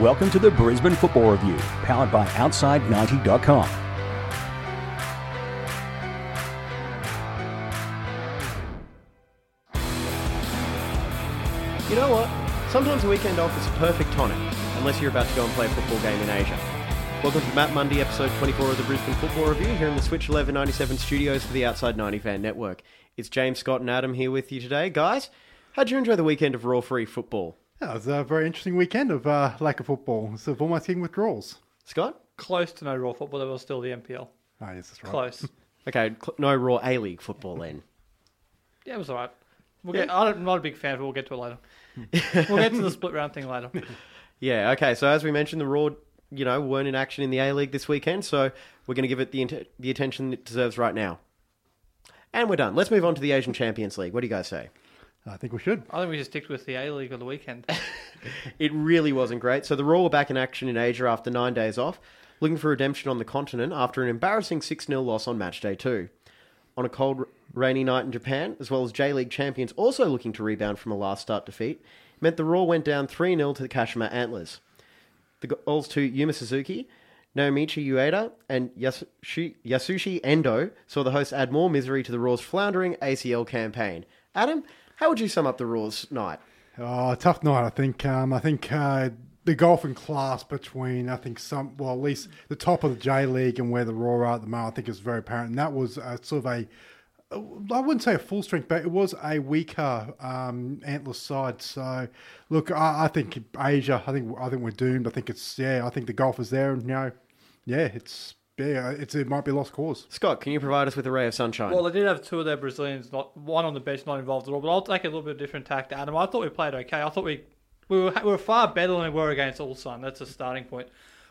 Welcome to the Brisbane Football Review, powered by Outside90.com. You know what? Sometimes a weekend off is a perfect tonic, unless you're about to go and play a football game in Asia. Welcome to Matt Mundy, episode 24 of the Brisbane Football Review, here in the Switch 1197 studios for the Outside 90 Fan Network. It's James Scott and Adam here with you today. Guys, how'd you enjoy the weekend of Roar Free Football? Yeah, it was a very interesting weekend of uh, lack of football. So almost getting withdrawals. Scott? Close to no Roar football. There was still the NPL. Oh, yes, that's right. Close. Okay, cl- no Roar A League football then. yeah, it was all right. We'll get, I don't- I'm not a big fan, but we'll get to it later. we'll get to the split round thing later. Yeah, okay. So as we mentioned, the Roar, you know, weren't in action in the A League this weekend, so we're going to give it the int- the attention it deserves right now. And we're done. Let's move on to the Asian Champions League. What do you guys say? I think we should. I think we just stick with the A League on the weekend. It really wasn't great. So the Roar were back in action in Asia after nine days off, looking for redemption on the continent after an embarrassing 6 0 loss on match day two. On a cold, rainy night in Japan, as well as J League champions also looking to rebound from a last start defeat, meant the Roar went down 3 0 to the Kashima Antlers. The goals to Yuma Suzuki, Naomichi Ueda, and Yasushi, Yasushi Endo saw the hosts add more misery to the Roar's floundering ACL campaign. Adam, how would you sum up the Roar's night? Oh, tough night, I think. Um, I think uh, the golfing class between, I think, some, well, at least the top of the J League and where the Roar are at the moment, I think is very apparent. And that was uh, sort of a, I wouldn't say a full strength, but it was a weaker um, antler side. So, look, I, I think Asia, I think, I think we're doomed. I think it's, yeah, I think the golf is there, and you know, yeah, it's, yeah, it's, it might be a lost cause. Scott, can you provide us with a ray of sunshine? well, they did have two of their Brazilians, not one on the bench, not involved at all. But I'll take a little bit of different tack to Adam. I thought we played okay. I thought we we were, we were far better than we were against Ulsan. That's a starting point.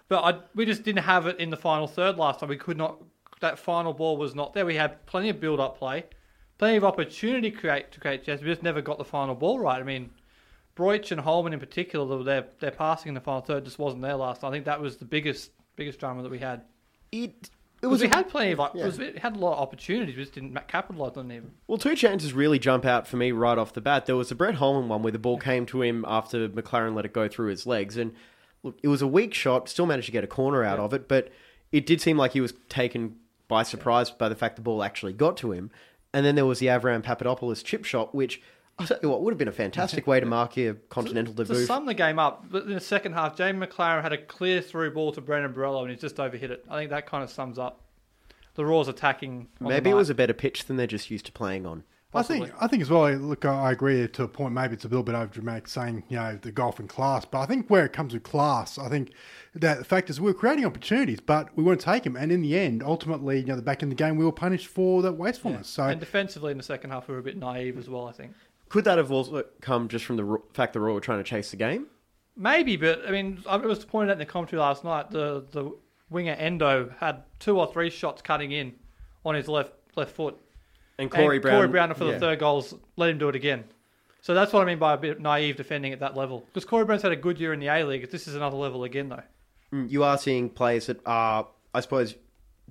But I, we just didn't have it in the final third last time. We could not. That final ball was not there. We had plenty of build-up play, plenty of opportunity create to create chances. We just never got the final ball right. I mean, Broich and Holman in particular, their their passing in the final third just wasn't there last time. I think that was the biggest biggest drama that we had. It, it was we a- had plenty of like, yeah. it, was, it had a lot of opportunities, we just didn't capitalize on them. Even. Well, two chances really jump out for me right off the bat. There was the Brett Holman one where the ball came to him after Maclaren let it go through his legs. And look, it was a weak shot, still managed to get a corner out of it, but it did seem like he was taken by surprise by the fact the ball actually got to him. And then there was the Avram Papadopoulos chip shot, which I tell you what would have been a fantastic way to mark your continental To debut. sum the game up, but in the second half, Jamie Maclaren had a clear through ball to Brandon Borrello and he just overhit it. I think that kind of sums up the Roar's attacking. Maybe it was a better pitch than they're just used to playing on. I think I think as well. Look, I I agree to a point. Maybe it's a little bit over dramatic saying you know the golf and class, but I think where it comes with class, I think that the fact is we were creating opportunities, but we weren't taking them. And in the end, ultimately, you know, the back in the game, we were punished for that wastefulness. So and defensively in the second half, we were a bit naive as well. I think Could that have also come just from the fact the Roar were trying to chase the game? maybe, but I mean, it was pointed out in the commentary last night. The the winger Endo had two or three shots cutting in on his left left foot. And Corey and Brown. Corey Brown for the yeah. third goals let him do it again. So that's what I mean by a bit naive defending at that level. Because Corey Brown's had a good year in the A League. This is another level again, though. Mm, you are seeing players that are, I suppose,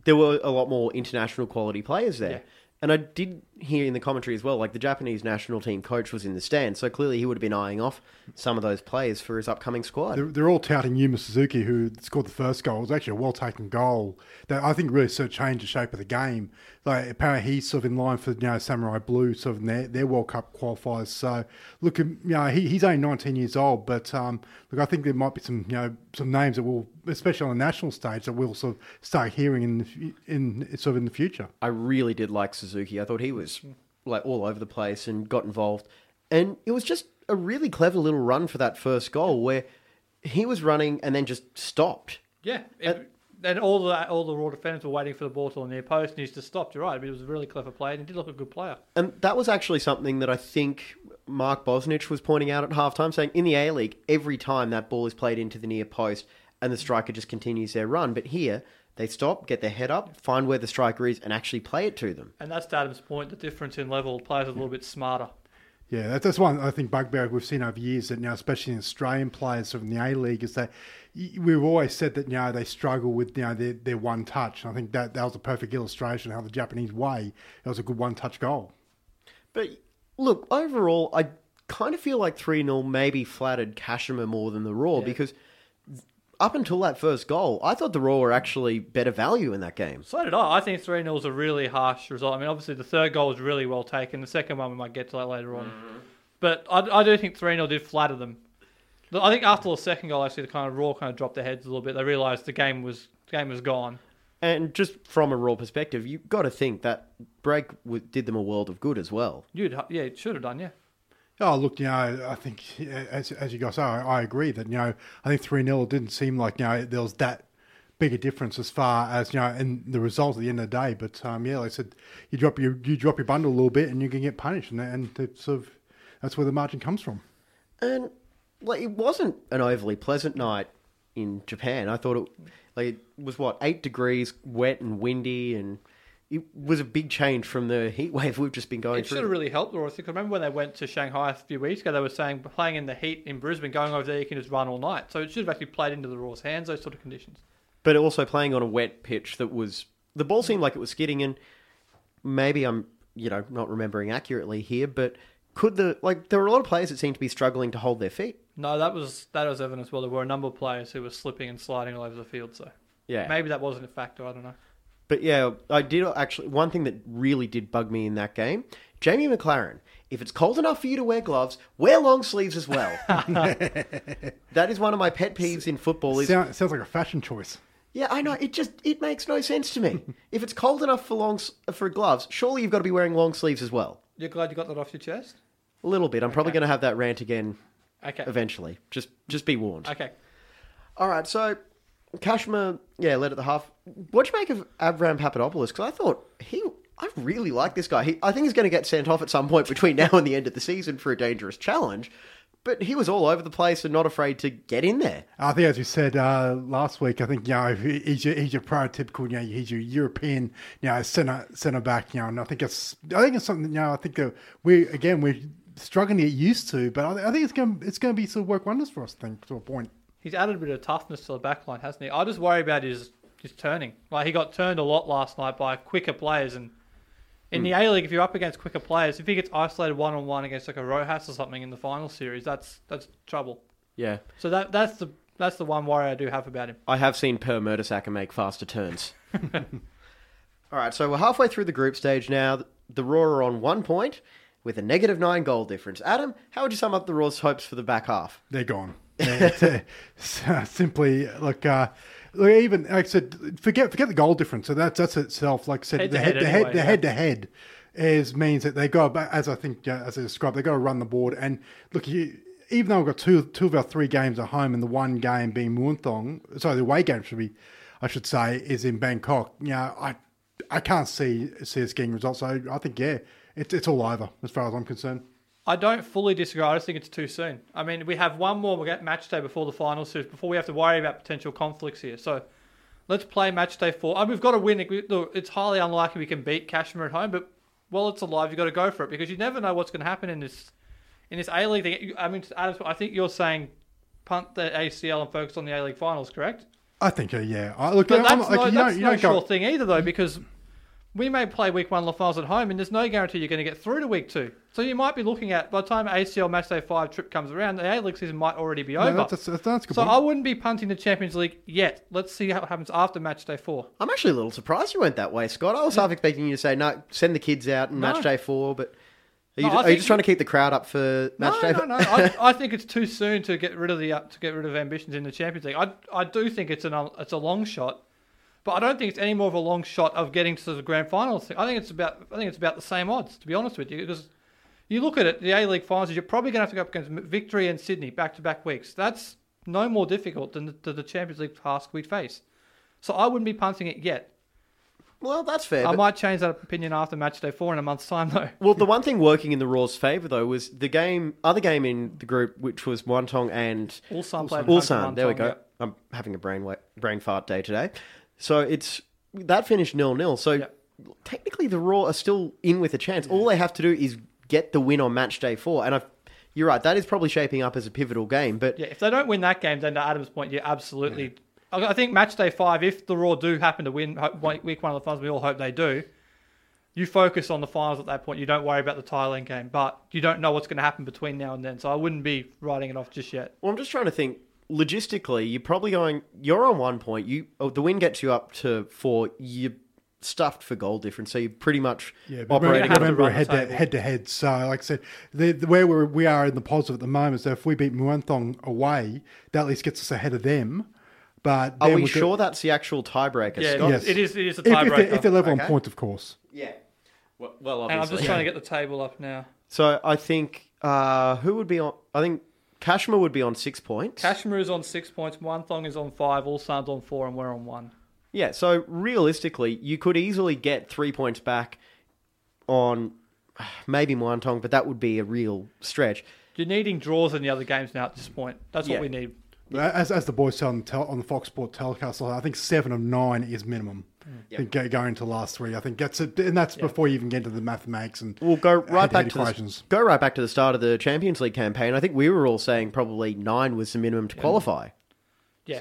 there were a lot more international quality players there. Yeah. And I did hear in the commentary as well, like the Japanese national team coach was in the stand, so clearly he would have been eyeing off some of those players for his upcoming squad. they're, they're all touting Yuma Suzuki, who scored the first goal. It was actually a well taken goal that I think really sort of changed the shape of the game. Like apparently he's sort of in line for you know Samurai Blue, sort of in their, their World Cup qualifiers. So look, you know he, he's only 19 years old, but um, look, I think there might be some you know some names that will, especially on the national stage, that we'll sort of start hearing in the, in sort of in the future. I really did like Suzuki. I thought he was like all over the place and got involved. And it was just a really clever little run for that first goal where he was running and then just stopped. Yeah. Uh, and all the all the Roar defenders were waiting for the ball to the near post, and he's just stopped. You're right, but he was a really clever player, and he did look a good player. And that was actually something that I think Mark Bosnich was pointing out at halftime, saying in the A League, every time that ball is played into the near post and the striker just continues their run. But here, they stop, get their head up, find where the striker is, and actually play it to them. And that's to Adam's point. The difference in level, players are a little bit smarter. Yeah, that's, that's one I think bugbear we've seen over years that now, especially in Australian players from the A League, is that we've always said that you know they struggle with you know their, their one touch. And I think that that was a perfect illustration of how the Japanese way it was a good one touch goal. But look, overall, I kind of feel like 3 0 maybe flattered Kashima more than the Roar because up until that first goal, I thought the Roar were actually better value in that game. So did I. I think 3 0 is a really harsh result. I mean, obviously, the third goal was really well taken. The second one, we might get to that later on. Mm-hmm. But I, I do think 3 0 did flatter them. I think after the second goal, actually, the kind of Roar kind of dropped their heads a little bit. They realised the game was the game was gone. And just from a Roar perspective, you've got to think that break did them a world of good as well. You'd, yeah, it should have done, yeah. Oh, look, you know, I think as as you guys say, I, I agree that you know I think three 0 didn't seem like you know there was that big a difference as far as you know and the result at the end of the day. But um, yeah, like I said, you drop your you drop your bundle a little bit and you can get punished, and and it's sort of that's where the margin comes from. And like it wasn't an overly pleasant night in Japan. I thought it like it was what eight degrees, wet and windy, and it was a big change from the heat wave we've just been going through. It should have really helped the Royals. I remember when they went to Shanghai a few weeks ago, they were saying playing in the heat in Brisbane, going over there, you can just run all night. So it should have actually played into the Royals' hands, those sort of conditions. but also playing on a wet pitch that was the ball seemed like it was skidding, and maybe I'm you know not remembering accurately here, but could the like there were a lot of players that seemed to be struggling to hold their feet. No, that was that was evidence. Well, there were a number of players who were slipping and sliding all over the field. So Yeah, maybe that wasn't a factor. I don't know. But yeah, I did actually. One thing that really did bug me in that game, Jamie Maclaren. If it's cold enough for you to wear gloves, wear long sleeves as well. that is one of my pet peeves in football. Is Sound, sounds like a fashion choice. yeah, I know it just it makes no sense to me. if it's cold enough for long for gloves, surely you've got to be wearing long sleeves as well. You're glad you got that off your chest. A little bit. I'm probably going to have that rant again Okay. eventually. Just just be warned. Okay. All right, so Kashima, yeah, led at the half. What'd you make of Avram Papadopoulos? Because I thought he, I really like this guy. He, I think he's going to get sent off at some point between now and the end of the season for a dangerous challenge. But he was all over the place and not afraid to get in there. I think, as you said uh, last week, I think you know he's your, he's your prototypical, you know, he's your European, you know, centre centre back, you know, and I think it's I think it's something, you know, I think that we again we're struggling to get used to, but I, think it's going it's going to be sort of work wonders for us. I think to a point. He's added a bit of toughness to the back line, hasn't he? I just worry about his his turning. Like he got turned a lot last night by quicker players, and in the hmm. A League, if you're up against quicker players, if he gets isolated one on one against like a Rojas or something in the final series, that's that's trouble. Yeah, So that that's the that's the one worry I do have about him. I have seen Per Mertesacker make faster turns. all right, so we're halfway through the group stage now. The Roar are on one point with a negative nine goal difference. Adam, how would you sum up the Roar's hopes for the back half? They're gone. They're- uh, simply, look, uh, look, even like I said, forget forget the goal difference. So that's that's itself. Like I said, Head the to head, head the anyway, head, the yeah. head to head is means that they go back, as I think, uh, as I described, they got to run the board. And look, you, even though we've got two two of our three games at home, and the one game being Muangthong, sorry, the away game should be, I should say, is in Bangkok. You know, I I can't see see us getting results. So I think yeah, it's it's all over as far as I'm concerned. I don't fully disagree. I just think it's too soon. I mean, we have one more match day before the final series, before we have to worry about potential conflicts here. So let's play match day four. I mean, we've got to win. Look, It's highly unlikely we can beat Kashima at home, but while it's alive, you've got to go for it because you never know what's going to happen in this in this A League thing. I mean, Adam, I think you're saying punt the ACL and focus on the A League finals, correct? I think uh, yeah. I, look, But I'm- that's like, no, you that's don't- you no don't go- sure thing either, though, because we may play week one finals at home, and there's no guarantee you're going to get through to week two. So you might be looking at by the time ACL match day five trip comes around, the A League season might already be No, over. that's, that's, that's good so point. I wouldn't be punting the Champions League yet. Let's see what happens after match day four. I'm actually a little surprised you went that way, Scott. I was half expecting you to say, no, send the kids out in No. match day four, but are you, No, just, are you just trying to keep the crowd up for match no, day? no, no. I, I think it's too soon to get rid of the uh, to get rid of ambitions in the Champions League. I, I do think it's an it's a long shot, but I don't think it's any more of a long shot of getting to the grand finals. I think it's about I think it's about the same odds to be honest with you because you look at it, the A League finals, you're probably going to have to go up against Victory and Sydney back to back weeks. That's no more difficult than the, the Champions League task we'd face. So I wouldn't be punting it yet. Well, that's fair. I might change that opinion after match day four in a month's time, though. Well, the one thing working in the Roar's favour though was the game, other game in the group, which was Muangthong and Ulsan played Ulsan. There we go. yeah. I'm having a brain brain fart day today. So it's that finished nil nil. So Yeah. technically, the Roar are still in with a chance. All they have to do is get the win on match day four, and I've, you're right. That is probably shaping up as a pivotal game. But Yeah, if they don't win that game, then to Adam's point, yeah, absolutely. I I think match day five, if the Roar do happen to win week one of the finals, we all hope they do. You focus on the finals at that point. You don't worry about the Thailand game, but you don't know what's going to happen between now and then. So I wouldn't be writing it off just yet. Well, I'm just trying to think. Logistically, you're probably going. You're on one point. You oh, the win gets you up to four. You're stuffed for goal difference, so you're pretty much Yeah, but operating. have remember head to, head to head. So, like I said, the, the, where we're, we are in the positive at the moment, so if we beat Muangthong away, that at least gets us ahead of them. But Are then we we've sure that's the actual tiebreaker, Yeah, Scott? Yes. it is. It is a If, if, tiebreaker. they're, if they're level Okay. on points, of course. Yeah. Well, well and I'm just trying to get the table up now. So I think uh, who would be on? I think Kashima would be on six points. Kashima is on six points. Muangthong is on five. All Ulsan's on four, and we're on one. yeah. So realistically, you could easily get three points back on maybe Muangthong, but that would be a real stretch. You're needing draws in the other games now at this point. That's Yeah. what we need. As, as the boys said on, tel, on the Fox Sport telecast, I think seven of nine is minimum. I think go, going to the last three, I think that's it, and that's before you even get into the mathematics and We'll go right back to the, go right back to the start of the Champions League campaign. I think we were all saying probably nine was the minimum to qualify, Yeah.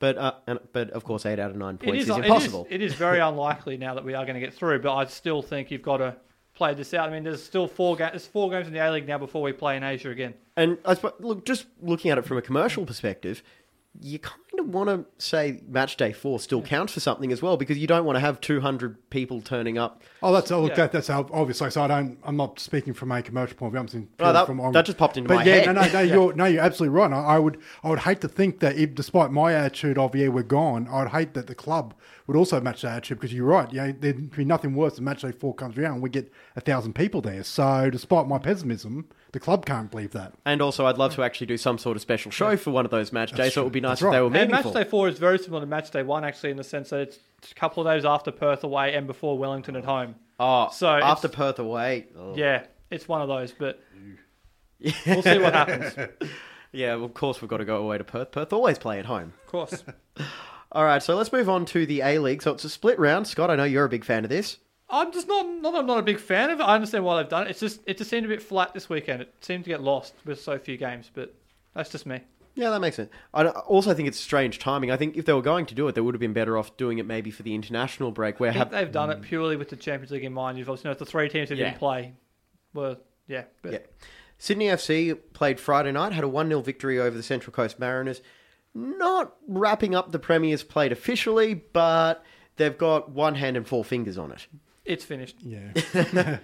but uh, and, but of course eight out of nine It points is, is, it is- impossible. It is, very unlikely now that we are going to get through, but I still think you've got to play this out. I mean, there's still four ga- there's four games in the A League now before we play in Asia again. And I suppose, look, just looking at it from a commercial perspective, you kind of want to say match day four still counts for something as well because you don't want to have 200 people turning up. Oh, that's oh, look, Yeah. that, that's how obviously. So I don't. I'm not speaking from a commercial point of view. I'm speaking No, that- from on- that just popped into but my yeah, head. No, no, no. You're no, you're absolutely right. I, I would, I would hate to think that, if, despite my attitude of yeah, we're gone, I'd hate that the club would also match that attitude because you're right. Yeah, there'd be nothing worse than match day four comes around and we get a thousand people there. So, despite my pessimism, the club can't believe that. And also, I'd love to actually do some sort of special show for one of those match days, so it would be nice That's if they right. were And match day four is very similar to match day one, actually, in the sense that it's a couple of days after Perth away and before Wellington at home. oh, So after Perth away. oh. Yeah, it's one of those, but we'll see what happens. Yeah, well, of course, we've got to go away to Perth. Perth always play at home. Of course. All right, so let's move on to the A League. So it's a split round. Scott, I know you're a big fan of this. I'm just not, not I'm not a big fan of it. I understand why they've done it. It's just it just seemed a bit flat this weekend. It seemed to get lost with so few games, but that's just me. Yeah, that makes sense. I also think it's strange timing. I think if they were going to do it, they would have been better off doing it maybe for the international break, where have, they've done it mm. purely with the Champions League in mind. You've obviously know the three teams that Yeah. didn't play were yeah, but Yeah. Sydney FC played Friday night, had a 1 0 victory over the Central Coast Mariners. Not wrapping up the Premier's plate officially, but they've got one hand and four fingers on it. it's finished. Yeah,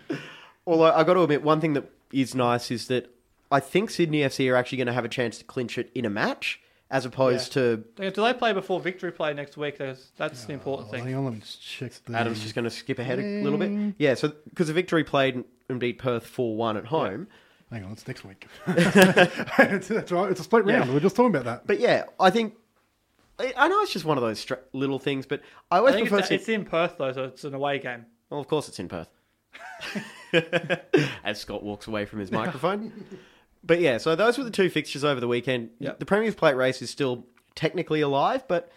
Although I've got to admit, one thing that is nice is that I think Sydney FC are actually going to have a chance to clinch it in a match, as opposed to Do they play before victory play next week? That's, that's the oh, important Well, thing. hang on, let me just check the. Adam's just going to skip ahead a little bit. Yeah, so because the victory played and beat Perth 4 1 at home. Hang on, it's next week. That's right. It's a split round. We're just talking about that. But yeah, I think. I I know it's just one of those stra- little things, but I I always think prefer it's, to. it's in Perth though, so it's an away game. Well, of course it's in Perth. As Scott walks away from his microphone. but yeah, so those were the two fixtures over the weekend. Yep. The Premier's Plate race is still technically alive, but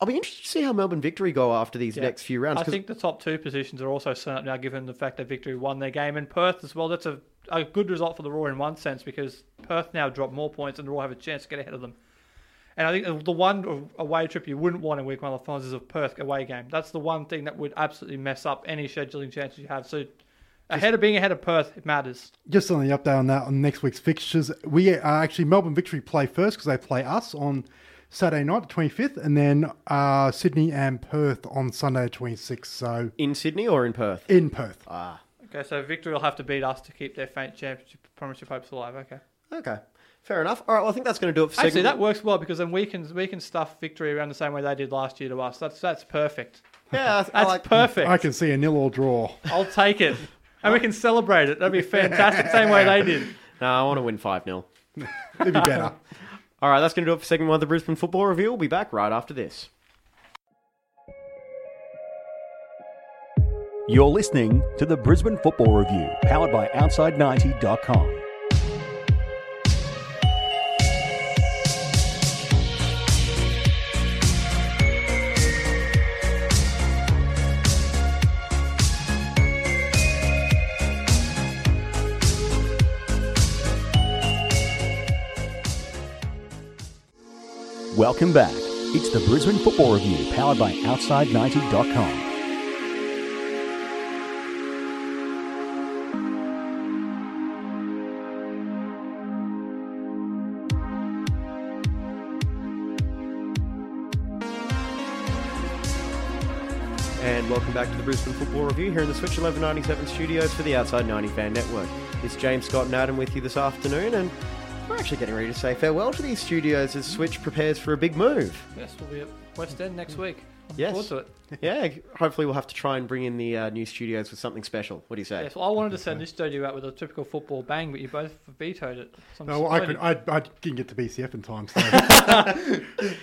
I'll be interested to see how Melbourne Victory go after these Yeah. next few rounds. I think the top two positions are also set up now, given the fact that Victory won their game in Perth as well. That's a, a good result for the Roar in one sense because Perth now drop more points and the Roar have a chance to get ahead of them. And I think the one away trip you wouldn't want in week one of the finals is a Perth away game. That's the one thing that would absolutely mess up any scheduling chances you have. So ahead of being ahead of Perth, it matters. Just on the update on that on next week's fixtures, we are actually Melbourne Victory play first because they play us on Saturday night, the twenty fifth, and then uh, Sydney and Perth on Sunday, twenty sixth. So in Sydney or in Perth? in Perth. Ah, Okay, so Victory will have to beat us to keep their faint championship premiership hopes alive. Okay. okay. Fair enough. All right, well, I think that's going to do it for Actually, segment- that works well because then we can we can stuff victory around the same way they did last year to us. That's that's perfect. Yeah, I, I That's like. perfect. I can see a nil or draw. I'll take it, and we can celebrate it. That'd be fantastic. Same way they did. No, I want to win 5 0. It'd be better. All right, that's going to do it for segment one of the Brisbane Football Review. We'll be back right after this. You're listening to the Brisbane Football Review, powered by Outside90.com. Welcome back. It's the Brisbane Football Review, powered by Outside90.com. back to the Brisbane Football Review here in the Switch 1197 studios for the Outside 90 Fan Network. It's James Scott and Adam with you this afternoon, and we're actually getting ready to say farewell to these studios as Switch prepares for a big move. Yes, we'll be at West End next week. Looking Yes. forward to it. Yeah, hopefully we'll have to try and bring in the uh, new studios with something special. What do you say? Yes, well, I wanted to send this studio out with a typical football bang, but you both vetoed it. So I'm No, I could, I, I didn't get to BCF in time. So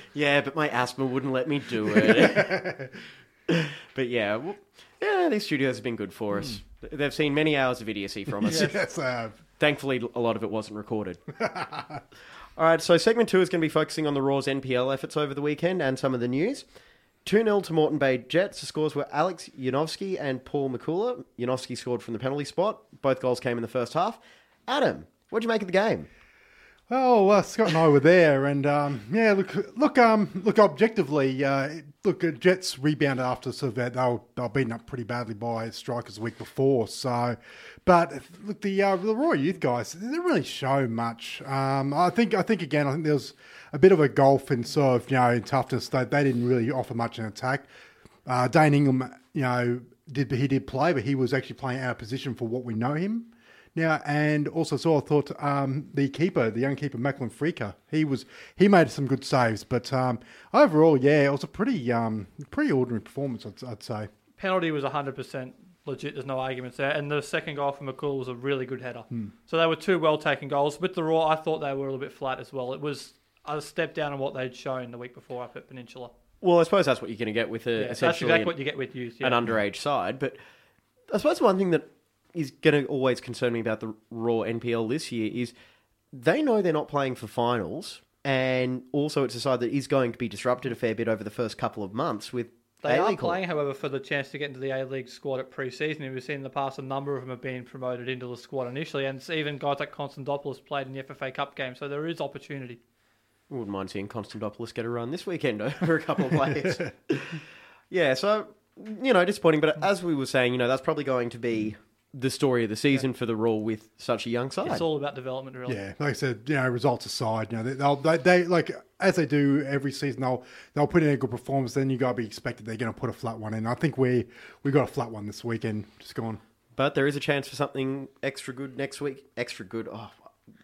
Yeah, but my asthma wouldn't let me do it. but yeah, well, yeah, these studios have been good for us. They've seen many hours of idiocy from us. yes, uh, Thankfully, a lot of it wasn't recorded. All right, so segment two is going to be focusing on the Roar's NPL efforts over the weekend and some of the news. 2 0 to Moreton Bay Jets. The scores were Alex Yanovsky and Paul McCullough. Yanovsky scored from the penalty spot. Both goals came in the first half. Adam, what'd you make of the game? Oh, Scott and I were there, and um, yeah, look, look, um, look. Objectively, uh, look, Jets rebounded after sort of that they were, they were beaten up pretty badly by strikers the week before. So, but look, the uh, the Royal Youth guys they didn't really show much. Um, I think, I think again, I think there was a bit of a gulf in sort of you know in toughness. They they didn't really offer much in attack. Uh, Dane Ingham, you know, did he did play, but he was actually playing out of position for what we know him. Now, and also, so I thought um, the keeper, the young keeper, Macklin Freaker, he was he made some good saves, but um, overall, yeah, it was a pretty um, pretty ordinary performance, I'd, I'd say. penalty was 100% legit. There's no arguments there. And the second goal from McCool was a really good header. Hmm. So they were two well taken goals. With the Roar, I thought they were a little bit flat as well. It was a step down on what they'd shown the week before up at Peninsula. Well, I suppose that's what you're going to get with a, Yeah, that's exactly an- what you get with youth. Yeah. an underage side. But I suppose one thing that is going to always concern me about the Roar NPL this year is they know they're not playing for finals, and also it's a side that is going to be disrupted a fair bit over the first couple of months with They are A-League playing, however, for the chance to get into the A League squad at pre-season. And we've seen in the past a number of them have been promoted into the squad initially, and even guys like Constantopoulos played in the FFA Cup game, so there is opportunity. I wouldn't mind seeing Constantopoulos get a run this weekend over a couple of players. yeah, so you know, disappointing. But as we were saying, you know, that's probably going to be the story of the season for the Roar with such a young side. It's all about development, really. Yeah, like I said, you know, results aside, you know, they, they'll they, they like as they do every season, they'll they'll put in a good performance. Then you got to be expected they're going to put a flat one in. I think we we got a flat one this weekend, just gone. But there is a chance for something extra good next week. Extra good. Oh,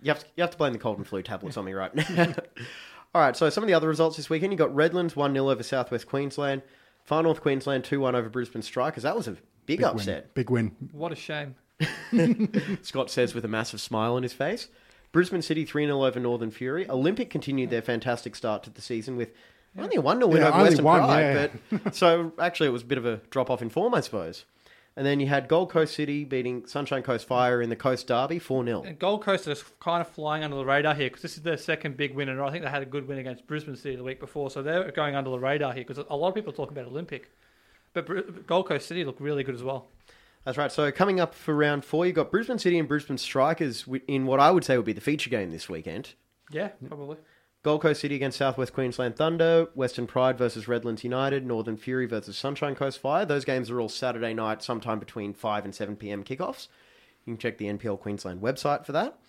you have to, you have to blame the cold and flu tablets on me right now. All right, so some of the other results this weekend. You got Redlands 1 0 over Southwest Queensland. Far North Queensland 2 1 over Brisbane Strikers. That was a big, Big upset. win, big win. What a shame. Scott says with a massive smile on his face. Brisbane City 3 0 over Northern Fury. Olympic continued their fantastic start to the season with only a 1 0 win Yeah, over Western one, Pride. yeah. But, so actually, it was a bit of a drop off in form, I suppose. And then you had Gold Coast City beating Sunshine Coast Fire in the Coast Derby 4 0. And Gold Coast is kind of flying under the radar here because this is their second big win, and I think they had a good win against Brisbane City the week before, so they're going under the radar here because a lot of people talk about Olympic, but Br- Gold Coast City look really good as well. That's right. So coming up for round four, you've got Brisbane City and Brisbane Strikers in what I would say would be the feature game this weekend. Yeah, probably. Gold Coast City against Southwest Queensland Thunder, Western Pride versus Redlands United, Northern Fury versus Sunshine Coast Fire. Those games are all Saturday night, sometime between 5 and 7 p.m. kickoffs. You can check the NPL Queensland website for that.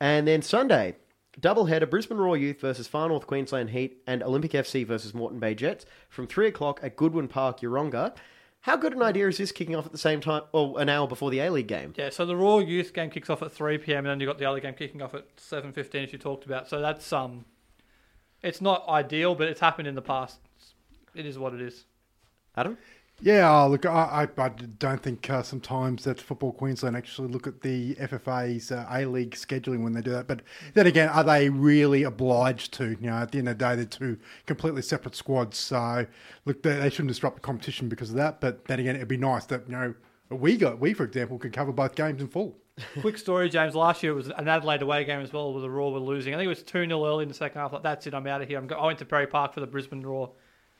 And then Sunday, doubleheader Brisbane Roar Youth versus Far North Queensland Heat and Olympic FC versus Moreton Bay Jets from 3 o'clock at Goodwin Park, Yeronga. How good an idea is this kicking off at the same time, or an hour before the A League game? Yeah, so the Roar Youth game kicks off at 3 p.m. and then you've got the other game kicking off at 7:15, as you talked about. So that's um, it's not ideal, but it's happened in the past. It is what it is. Adam? Yeah, oh, look, I, I, I don't think uh, sometimes that Football Queensland actually look at the FFA's uh, A League scheduling when they do that. But then again, are they really obliged to? You know, at the end of the day, they're two completely separate squads. So, look, they, they shouldn't disrupt the competition because of that. But then again, it'd be nice that you know we got we, for example, could cover both games in full. Quick story, James. Last year it was an Adelaide away game as well, with the Roar were losing. I think it was 2 0 early in the second half. Like, that's it, I'm out of here. I'm go- I went to Perry Park for the Brisbane Roar,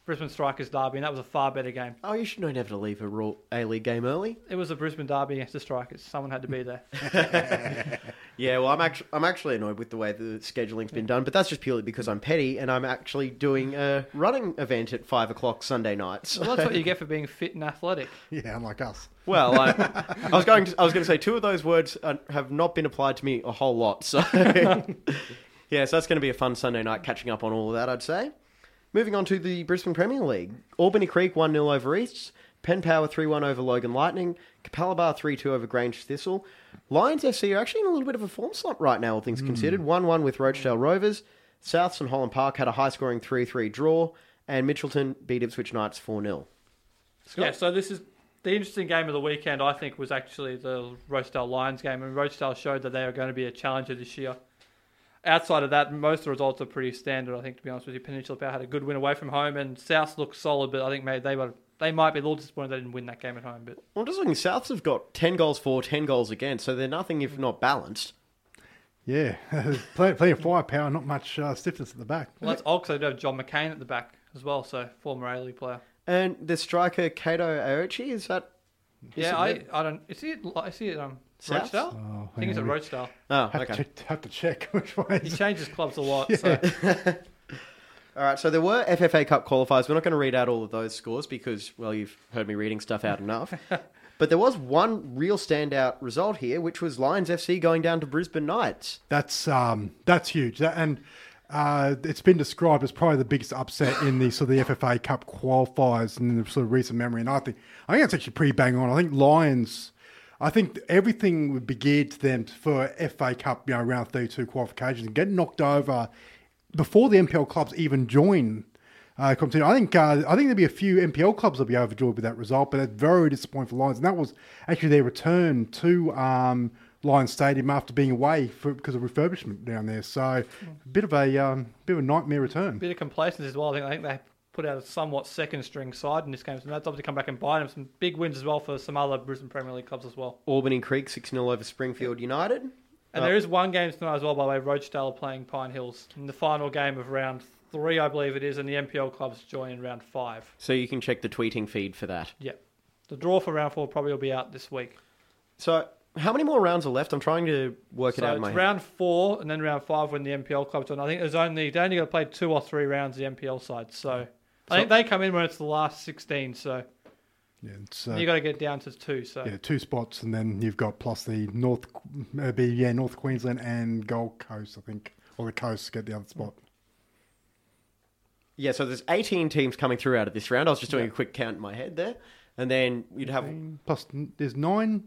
Brisbane Strikers derby, and that was a far better game. Oh, you should know never to leave a Roar A League game early. It was a Brisbane derby against the Strikers. Someone had to be there. Yeah, well, I'm actually I'm actually annoyed with the way the scheduling's been done, but that's just purely because I'm petty and I'm actually doing a running event at five o'clock Sunday night. So, well, that's what you get for being fit and athletic. Yeah, unlike us. well, I, I was going to I was going to say two of those words uh, have not been applied to me a whole lot. So, yeah, so that's going to be a fun Sunday night catching up on all of that. I'd say. Moving on to the Brisbane Premier League, Albany Creek one 0 over East. Penn Power 3 1 over Logan Lightning. Capalaba 3 2 over Grange Thistle. Lions FC are actually in a little bit of a form slump right now, all things hmm. considered. 1 1 with Rochdale Rovers. Souths and Holland Park had a high scoring 3 3 draw. And Mitchelton beat Ipswich Knights 4 0. Yeah, so this is the interesting game of the weekend. I think was actually the Rochdale Lions game, and Rochdale showed that they are going to be a challenger this year. Outside of that, most of the results are pretty standard. I think, to be honest with you, Peninsula Power had a good win away from home, and South looked solid, but I think maybe they were they might be a little disappointed they didn't win that game at home. But Well, just looking, Souths have got 10 goals for, 10 goals against, so they're nothing if not balanced. Yeah, plenty, plenty of firepower, not much uh, stiffness at the back. well, that's odd 'cause they do have John McCain at the back as well, so former A League player. And the striker, Kato Aochi, is that. is Yeah, I, I don't. Is it? I see it. Um, South? Rochdale. Oh, I think it's hang at on. Rochdale. Oh, Have, okay. to check, have to check which one. He is- changes clubs a lot. So All right, so there were FFA Cup qualifiers. We're not going to read out all of those scores because, well, you've heard me reading stuff out enough. but there was one real standout result here, which was Lions FC going down to Brisbane Knights. That's um, that's huge, That- and uh, it's been described as probably the biggest upset in the sort of the FFA Cup qualifiers in the sort of recent memory. And I think I think that's actually pretty bang on. I think Lions, I think everything would be geared to them for FA Cup, you know, round thirty-two qualifications and get knocked over before the NPL clubs even join. Uh, competition. I think uh, I think there'll be a few NPL clubs that'll be overjoyed with that result, but it's very disappointing for Lions. And that was actually their return to um, Lions Stadium after being away for, because of refurbishment down there. So a bit of a um, bit of a nightmare return. bit of complacency as well. I think I think they put out a somewhat second string side in this game, so that's obviously come back and bite them. Some big wins as well for some other Brisbane Premier League clubs as well. Albany Creek 6 0 over Springfield United. And there is one game tonight as well, by the way. Rochdale playing Pine Hills in the final game of round three, I believe it is, and the NPL clubs join in round five. So you can check the tweeting feed for that. Yep. The draw for round four probably will be out this week. So, how many more rounds are left? I'm trying to work it So out in it's round four and then round five when the NPL clubs join. I think there's only they only got to play two or three rounds the NPL side. So, mm. I think they come in when it's the last 16. So Yeah, it's, uh, you got to get down to two. So yeah, two spots, and then you've got plus the North, uh, be yeah, North Queensland and Gold Coast, I think, or the Coast get the other spot. Yeah, so there's 18 teams coming through out of this round. I was just doing a quick count in my head there. And then you'd have. Plus, there's nine.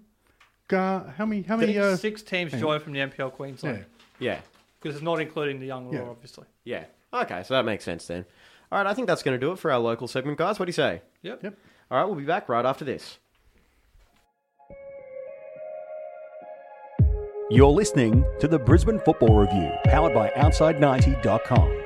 Uh, how many? How many? Uh, six teams hang on. join from the NPL Queensland yeah. Yeah. because it's not including the young law, Yeah. obviously. Yeah. Okay, so that makes sense then. All right, I think that's going to do it for our local segment, guys. What do you say? Yep. Yep. All right, we'll be back right after this. You're listening to the Brisbane Football Review, powered by Outside90.com.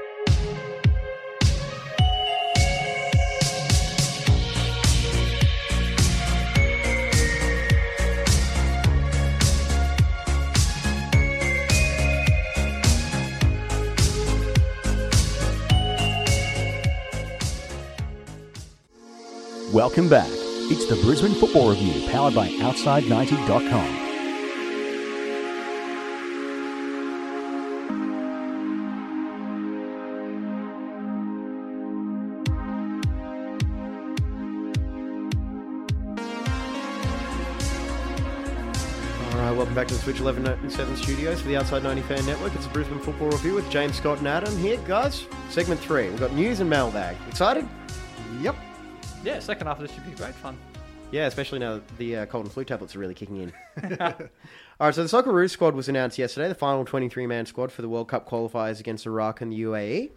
Welcome back. It's the Brisbane Football Review, powered by Outside90.com. All right, welcome back to the Switch 1197 studios for the Outside 90 Fan Network. It's a Brisbane Football Review with James Scott and Adam here, guys. Segment three. We've got news and mailbag. Excited? Yep. Yeah, second half of this should be great fun. Yeah, especially now the uh, cold and flu tablets are really kicking in. All right, so the Socceroos squad was announced yesterday, the final 23 man squad for the World Cup qualifiers against Iraq and the UAE.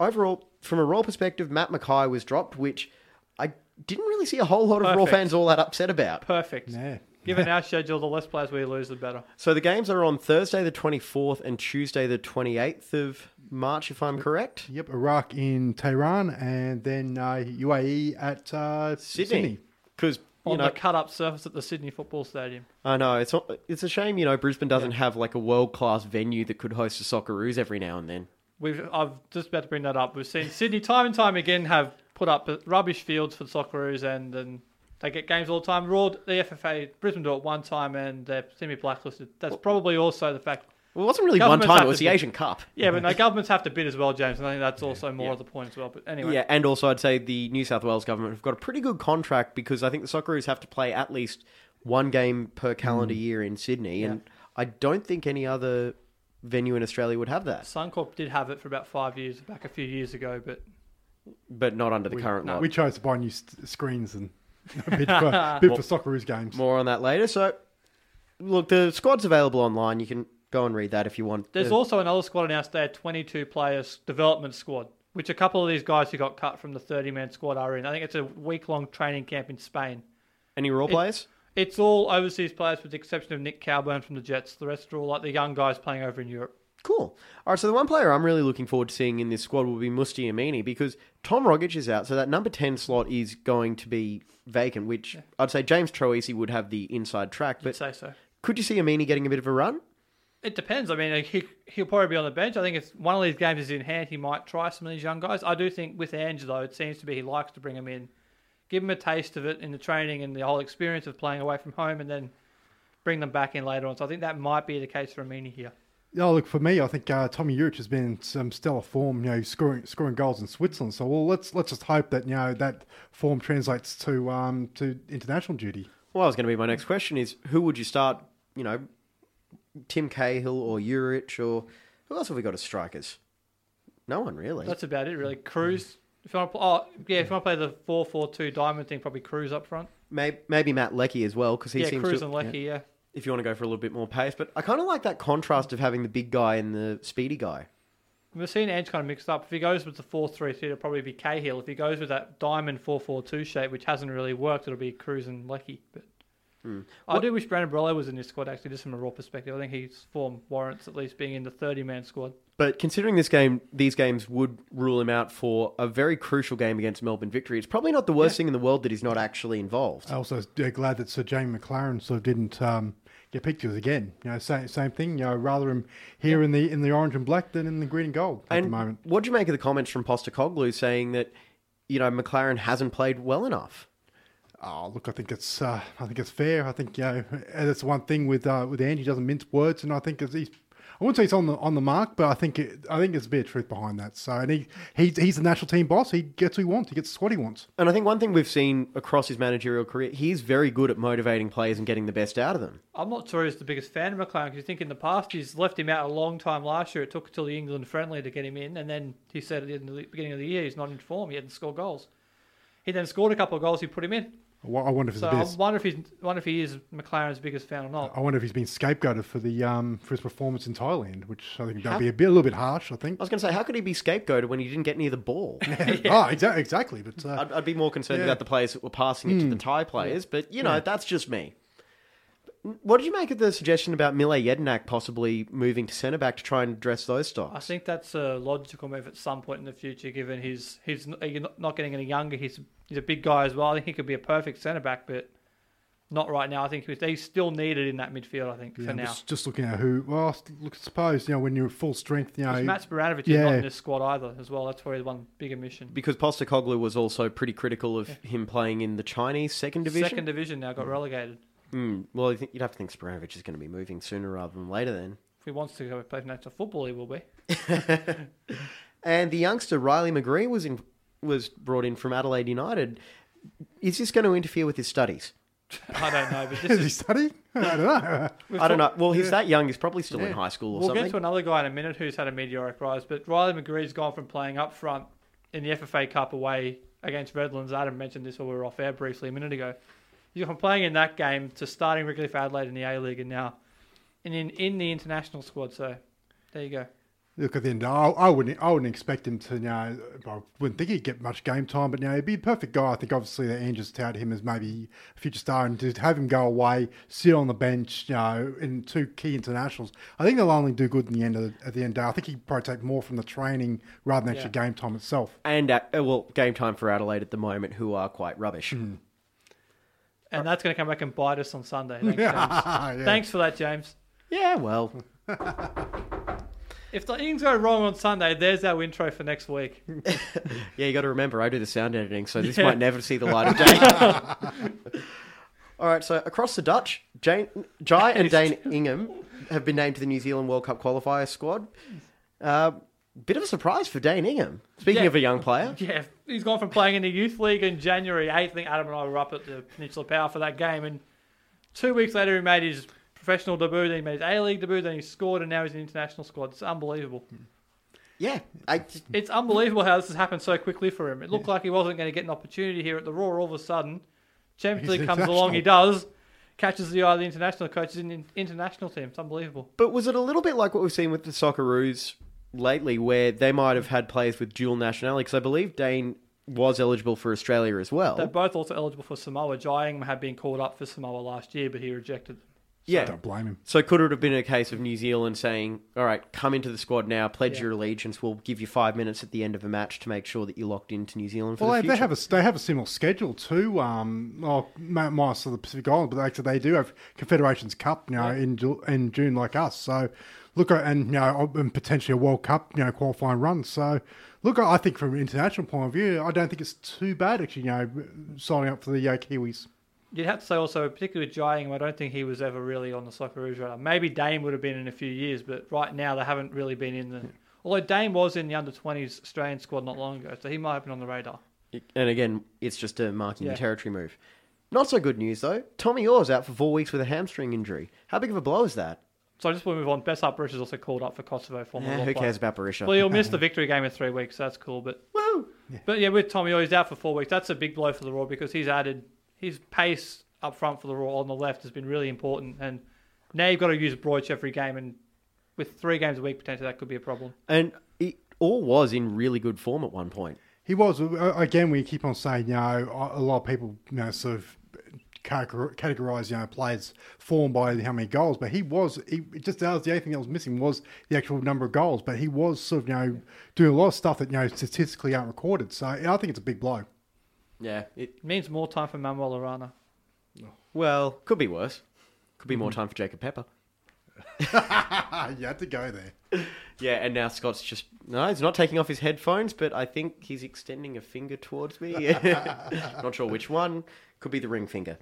Overall, from a role perspective, Matt McKay was dropped, which I didn't really see a whole lot of Roar fans all that upset about. Perfect. Yeah. Given our schedule, the less players we lose, the better. So the games are on Thursday the 24th and Tuesday the 28th of March, if I'm correct. Yep, Iraq in Tehran and then uh, UAE at uh, Sydney. Sydney. Because, you On know, the cut-up surface at the Sydney Football Stadium. I know, it's, not, it's a shame, you know, Brisbane doesn't have like a world-class venue that could host a Socceroos every now and then. We've I've just about to bring that up. We've seen Sydney time and time again have put up rubbish fields for the Socceroos, and then they get games all the time. Roar, the FFA, Brisbane do it one time, and they're semi-blacklisted. That's probably also the fact. Well, it wasn't really one Governments time, it was the be- Asian Cup. Yeah, but no, governments have to bid as well, James, and I think that's also more Yeah. of the point as well. But anyway, Yeah, and also I'd say the New South Wales government have got a pretty good contract because I think the Socceroos have to play at least one game per calendar mm. year in Sydney, and I don't think any other venue in Australia would have that, Suncorp did have it for about five years, back a few years ago, but but not under the current law. We chose to buy new st- screens and bid for, bid for Socceroos games. More on that later. So, look, the squad's available online. You can go and read that if you want. There's Uh, also another squad announced there, 22 players development squad, which a couple of these guys who got cut from the 30 man squad are in. I think it's a week long training camp in Spain. any role players. It's all overseas players with the exception of Nick Cowburn from the Jets. The rest are all like the young guys playing over in Europe. Cool. All right, so the one player I'm really looking forward to seeing in this squad will be Musti Amini because Tom Rogic is out, so that number 10 slot is going to be vacant, which I'd say James Troisi would have the inside track, but say so. could you see Amini getting a bit of a run? It depends. I mean, he, he'll probably be on the bench. I think if one of these games is in hand, he might try some of these young guys. I do think with Ange, though, it seems to be he likes to bring them in, give them a taste of it in the training and the whole experience of playing away from home, and then bring them back in later on. So I think that might be the case for Amini here. Yeah, look for me. I think uh, Tomi Juric has been in some stellar form. You know, scoring scoring goals in Switzerland. So well, let's let's just hope that you know that form translates to um to international duty. Well, that was going to be my next question is who would you start, you know, Tim Cahill or Urich or who else have we got as strikers? No one really. That's about it, really. Kruse. If you want oh yeah, if you want to play the four-four-two diamond thing, probably Kruse up front. maybe, maybe Matt Leckie as well because he yeah, seems Kruse to, and Leckie. Yeah. If you want to go for a little bit more pace. But I kind of like that contrast of having the big guy and the speedy guy. We've seen Ange kind of mixed up. If he goes with the 4 3 3, it'll probably be Cahill. If he goes with that diamond 4 4 2 shape, which hasn't really worked, it'll be Kruse and Leckie. But I do wish Brandon Borrello was in this squad, actually, just from a Roar perspective. I think his form warrants at least being in the 30 man squad. But considering this game, these games would rule him out for a very crucial game against Melbourne victory. It's probably not the worst thing in the world that he's not actually involved. I also uh, glad that Sir Jamie Maclaren sort of didn't um, get pictures again. You know, same same thing. You know, rather him here in the in the orange and black than in the green and gold at and the moment. what do you make of the comments from Postecoglou saying that you know Maclaren hasn't played well enough? Oh, look, I think it's uh, I think it's fair. I think you know and that's one thing with uh, with Andy. He doesn't mince words, and I think it's, he's. I wouldn't say he's on the on the mark, but I think it, I think there's a bit of truth behind that. So, and he he's he's the national team boss. He gets what he wants. He gets the squad he wants. And I think one thing we've seen across his managerial career, he's very good at motivating players and getting the best out of them. I'm not sure he's the biggest fan of Maclaren because you think in the past he's left him out a long time last year. It took till the England friendly to get him in, and then he said at the beginning of the year he's not in form. He hadn't scored goals. He then scored a couple of goals. He put him in. I wonder if it's So a I bit. wonder if he's wonder if he is Maclaren's biggest fan or not. I wonder if he's been scapegoated for the um, for his performance in Thailand, which I think that'd be a bit a little bit harsh. I think. I was going to say, how could he be scapegoated when he didn't get near the ball? oh, exa- exactly. But uh, I'd, I'd be more concerned Yeah. about the players that were passing it to the Thai players, but you know, that's just me. What did you make of the suggestion about Mile Jedinak possibly moving to centre back to try and address those stocks? I think that's a logical move at some point in the future, given he's he's not- not getting any younger. He's he's a big guy as well. I think he could be a perfect centre back, but not right now. I think he's- he's still needed in that midfield. I think yeah, for I'm now. just, just looking at who. Well, look, suppose you know when you're at full strength, you know. Because Matt Spiranovic is yeah. not in this squad either, as well. That's probably one bigger mission. Because Postecoglou was also pretty critical of him playing in the Chinese second division. Second division now got hmm. relegated. Hmm, well, I think you'd have to think Spiranovic is going to be moving sooner rather than later then. If he wants to go play national football, he will be. And the youngster Riley McGree was in was brought in from Adelaide United. Is this going to interfere with his studies? I don't know, but Is this he is. studying? I don't know. I don't know. Well, he's that young. He's probably still in Yeah. high school or something. We'll something. get to another guy in a minute who's had a meteoric rise, but Riley McGree's gone from playing up front in the FFA Cup away against Redlands. Adam mentioned this while we were off air briefly a minute ago. He's gone from playing in that game to starting regularly for Adelaide in the A League and now in, in in the international squad. So there you go. look at the end. I, I wouldn't. I wouldn't expect him to. You know, I wouldn't think he'd get much game time. But you know, he'd be a perfect guy. I think obviously that Andrews touted him as maybe a future star, and to have him go away, sit on the bench, you know, in two key internationals, I think they'll only do good in the end of the, at the end. Of the day. I think he'd probably take more from the training rather than actually game time itself. And uh, well, game time for Adelaide at the moment, who are quite rubbish. And that's going to come back and bite us on Sunday. Thanks, James. Yeah. Thanks for that, James. Yeah, well, If the things go wrong on Sunday, there's our intro for next week. yeah, you got to remember I do the sound editing, so this Yeah. might never see the light of day. All right, so across the Dutch, Jane, Jai and Dane Ingham have been named to the New Zealand World Cup qualifier squad. Uh, bit of a surprise for Dane Ingham. Speaking Yeah. of a young player, Yeah, he's gone from playing in the youth league in January 8th. I think Adam and I were up at the Peninsula Power for that game, and two weeks later he made his professional debut. Then he made his A League debut. Then he scored, and now he's in the international squad. It's unbelievable. yeah, I just- It's unbelievable how this has happened so quickly for him. It looked like he wasn't going to get an opportunity here at the Roar. All of a sudden, Champions He's League comes along. He does. Catches the eye of the international coaches in the international team. It's unbelievable. But was it a little bit like what we've seen with the Socceroos lately, where they might have had players with dual nationality? Because I believe Dane was eligible for Australia as well. They're both also eligible for Samoa. Jying had been called up for Samoa last year, but he rejected them. yeah. Don't blame him. So could it have been a case of New Zealand saying, "All right, come into the squad now, pledge Yeah. your allegiance. We'll give you five minutes at the end of a match to make sure that you're locked into New Zealand for Well, the they, future." they have a they have a similar schedule too. Um, well, mi- minus the Pacific Islands, but actually they do have Confederations Cup, you know, in in June like us. So look at and you know and potentially a World Cup, you know, qualifying run. So look, I think from an international point of view, I don't think it's too bad actually. You know, signing up for the uh, Kiwis. You'd have to say also, particularly with Jying, I don't think he was ever really on the Socceroos radar. Maybe Dane would have been in a few years, but right now they haven't really been in the. Although Dane was in the under 20s Australian squad not long ago, so he might have been on the radar. and again, it's just a marking Yeah. the territory move. Not so good news though. Tommy Oar's out for four weeks with a hamstring injury. How big of a blow is that? So I just want to move on. Besart Berisha is also called up for Kosovo. Former law who player. cares about Berisha? Well, he'll miss the victory game in three weeks, so that's cool. But Woo! but yeah, with Tommy he's out for four weeks. That's a big blow for the Roar because he's added his pace up front for the Roar on the left has been really important, and now you've got to use Broich every game, and with three games a week potentially that could be a problem. And it all was in really good form at one point. He was uh, again. We keep on saying, you know, a lot of people, you know, sort of categor- categorize, you know, players form by how many goals. But he was, he it just that was the only thing that was missing was the actual number of goals. But he was sort of, you know, doing a lot of stuff that you know statistically aren't recorded. So I think it's a big blow. Yeah, it It means more time for Manuel Arana. well could be worse. Could be Mm-hmm. more time for Jacob Pepper. You had to go there. Yeah, and now Scott's just no, he's not taking off his headphones, but I think he's extending a finger towards me. not sure which one. Could be the ring finger.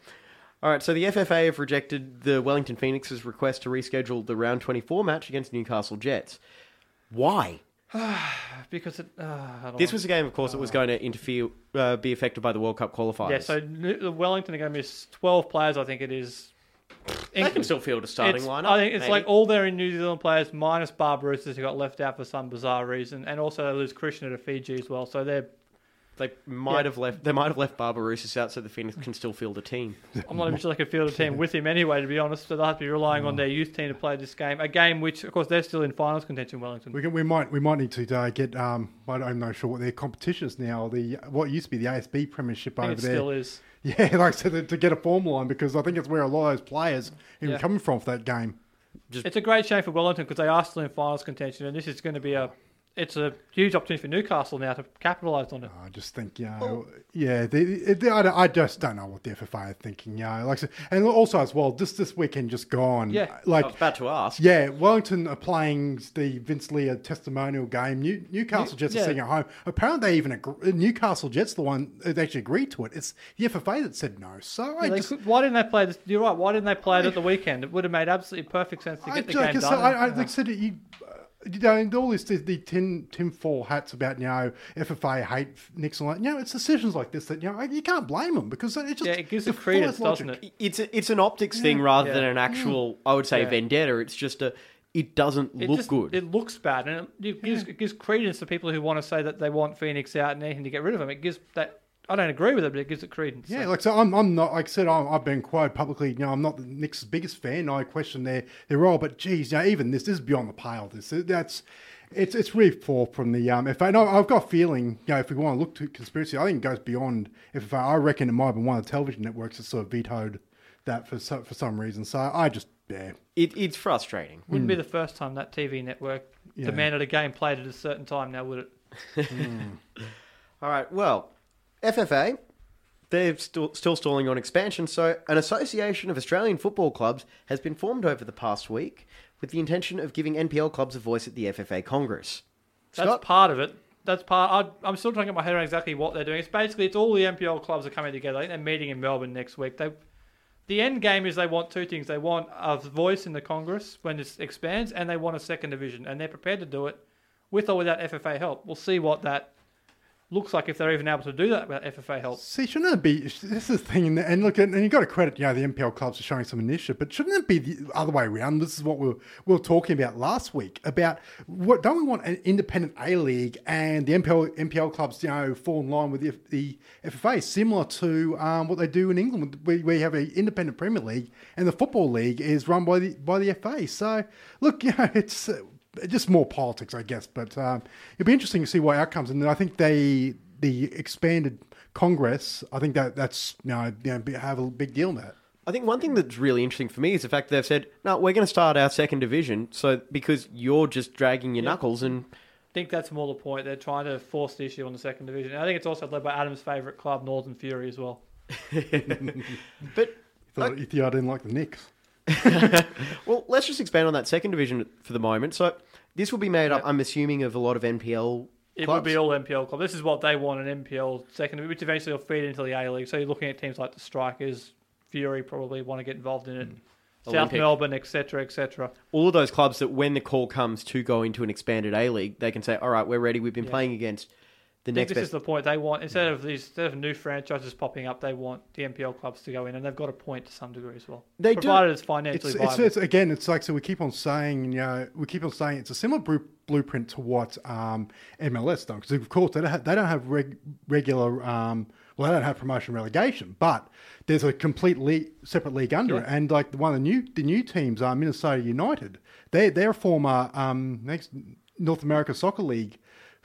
All right, so the FFA have rejected the Wellington Phoenix's request to reschedule the round 24 match against Newcastle Jets. Why? Because it, uh, I don't This know. was a game, of course, that was going to interfere, uh, be affected by the World Cup qualifiers. yeah. So New- the Wellington are going to miss twelve players. I think it is. They can still field a starting It's- lineup. I think it's maybe. like all their New Zealand players minus Barbarouses who got left out for some bizarre reason, and also they lose Krishna to Fiji as well. So they're. they might Yeah. have left. They might have left Barbarouses out so the Phoenix can still field a team. I'm not even sure they could field a team with him anyway, to be honest. So they'll have to be relying on their youth team to play this game. A game which, of course, they're still in finals contention. Wellington. We, can, we might we might need to uh, get. Um, I don't know sure what their competition is now. The what used to be the ASB Premiership over it there. still is. Yeah, like I said, to get a form line because I think it's where a lot of those players are Yeah. coming from for that game. It's a great shame for Wellington because they are still in finals contention, and this is going to be a. It's a huge opportunity for Newcastle now to capitalise on it. I just think, you know, yeah, they, they, I, I just don't know what the FFA are thinking, you know. Like, and also as well, just this weekend just gone. Yeah. like I was about to ask. Yeah, Wellington are playing the Vince Lia testimonial game. New, Newcastle Jets yeah. are sitting at home. Apparently, they even agree, Newcastle Jets the one that actually agreed to it. It's the FFA that said no. So I just, could- why didn't they play this? You're right. Why didn't they play it at the weekend? It would have made absolutely perfect sense to I, get the game I done. I, I, like I said, you, uh, you know, and all this the, the tin tin foil hats about you know FFA hate Nixon. Like, you know, it's decisions like this that you know you can't blame them because it just yeah, it gives it credence, logic. doesn't it? It's a, it's an optics thing rather Yeah. than an actual. I would say Yeah. vendetta. It's just a. It doesn't It look just, good. It looks bad, and it, it gives, it gives credence to people who want to say that they want Phoenix out and anything to get rid of him. It gives that. I don't agree with it, but it gives it credence. Yeah, So- like so, I'm, I'm not. Like I said, I'm, I've been quoted publicly. You know, I'm not the Nix' biggest fan. I question their their role, but geez, you know, even this, this is beyond the pale. This that's It's it's really poor from the um. If I know, I've got a feeling. You know, if we want to look to conspiracy, I think it goes beyond. If I, I reckon it might have been one of the television networks that sort of vetoed that for so, for some reason. So I just yeah. It, it's frustrating. Wouldn't be the first time that TV network Yeah. demanded a game played at a certain time now, would it? All right. Well, FFA, they're still, still stalling on expansion. So, an association of Australian football clubs has been formed over the past week with the intention of giving NPL clubs a voice at the FFA Congress. That's Scott? part of it. That's part. I, I'm still trying to get my head around exactly what they're doing. It's basically it's all the NPL clubs are coming together. They're meeting in Melbourne next week. They, the end game is they want two things. They want a voice in the Congress when it expands, and they want a second division, and they're prepared to do it with or without FFA help. We'll see what that looks like if they're even able to do that without FFA help. See, shouldn't it be? This is the thing, and- look, and you've got to credit, you know, the NPL clubs for showing some initiative, but shouldn't it be the other way around? This is what we were, we were talking about last week about what don't we want an independent A League and the NPL NPL clubs, you know, fall in line with the, the FFA, similar to um, what they do in England, where we have an independent Premier League and the football league is run by the by the FA. So, look, you know, it's. Just more politics, I guess. But um, it'll be interesting to see what outcomes. And I think they the expanded Congress. I think that that's you know, you know have a big deal in that. I think one thing that's really interesting for me is the fact that they've said, no, we're going to start our second division. So, because you're just dragging your knuckles and. I think that's more the point. They're trying to force the issue on the second division. I think it's also led by Adam's favourite club, Northern Fury, as well. But You thought, you thought I didn't like the Nix. Well, let's just expand on that second division for the moment. So this will be made up, I'm assuming, of a lot of NPL It clubs. would be all NPL clubs. This is what they want an NPL second, which eventually will feed into the A League. So you're looking at teams like the Strikers, Fury probably want to get involved in it, hmm. South Olympic. Melbourne, etc., etc. all of those clubs that when the call comes to go into an expanded A League, they can say, "All right, we're ready. We've been playing against the next this best." is the point. They want instead of these instead of new franchises popping up, they want the NPL clubs to go in, and they've got a point to some degree as well. They do. provided it's It's, financially it's, viable. it's again, it's like so we keep on saying, you know, we keep on saying it's a similar bru- blueprint to what um, MLS done because of course they don't have, they don't have reg- regular, um, well, they don't have promotion relegation, but there's a complete league, separate league under it, and like one of the new the new teams are Minnesota United. They they're a former um, next North America Soccer League.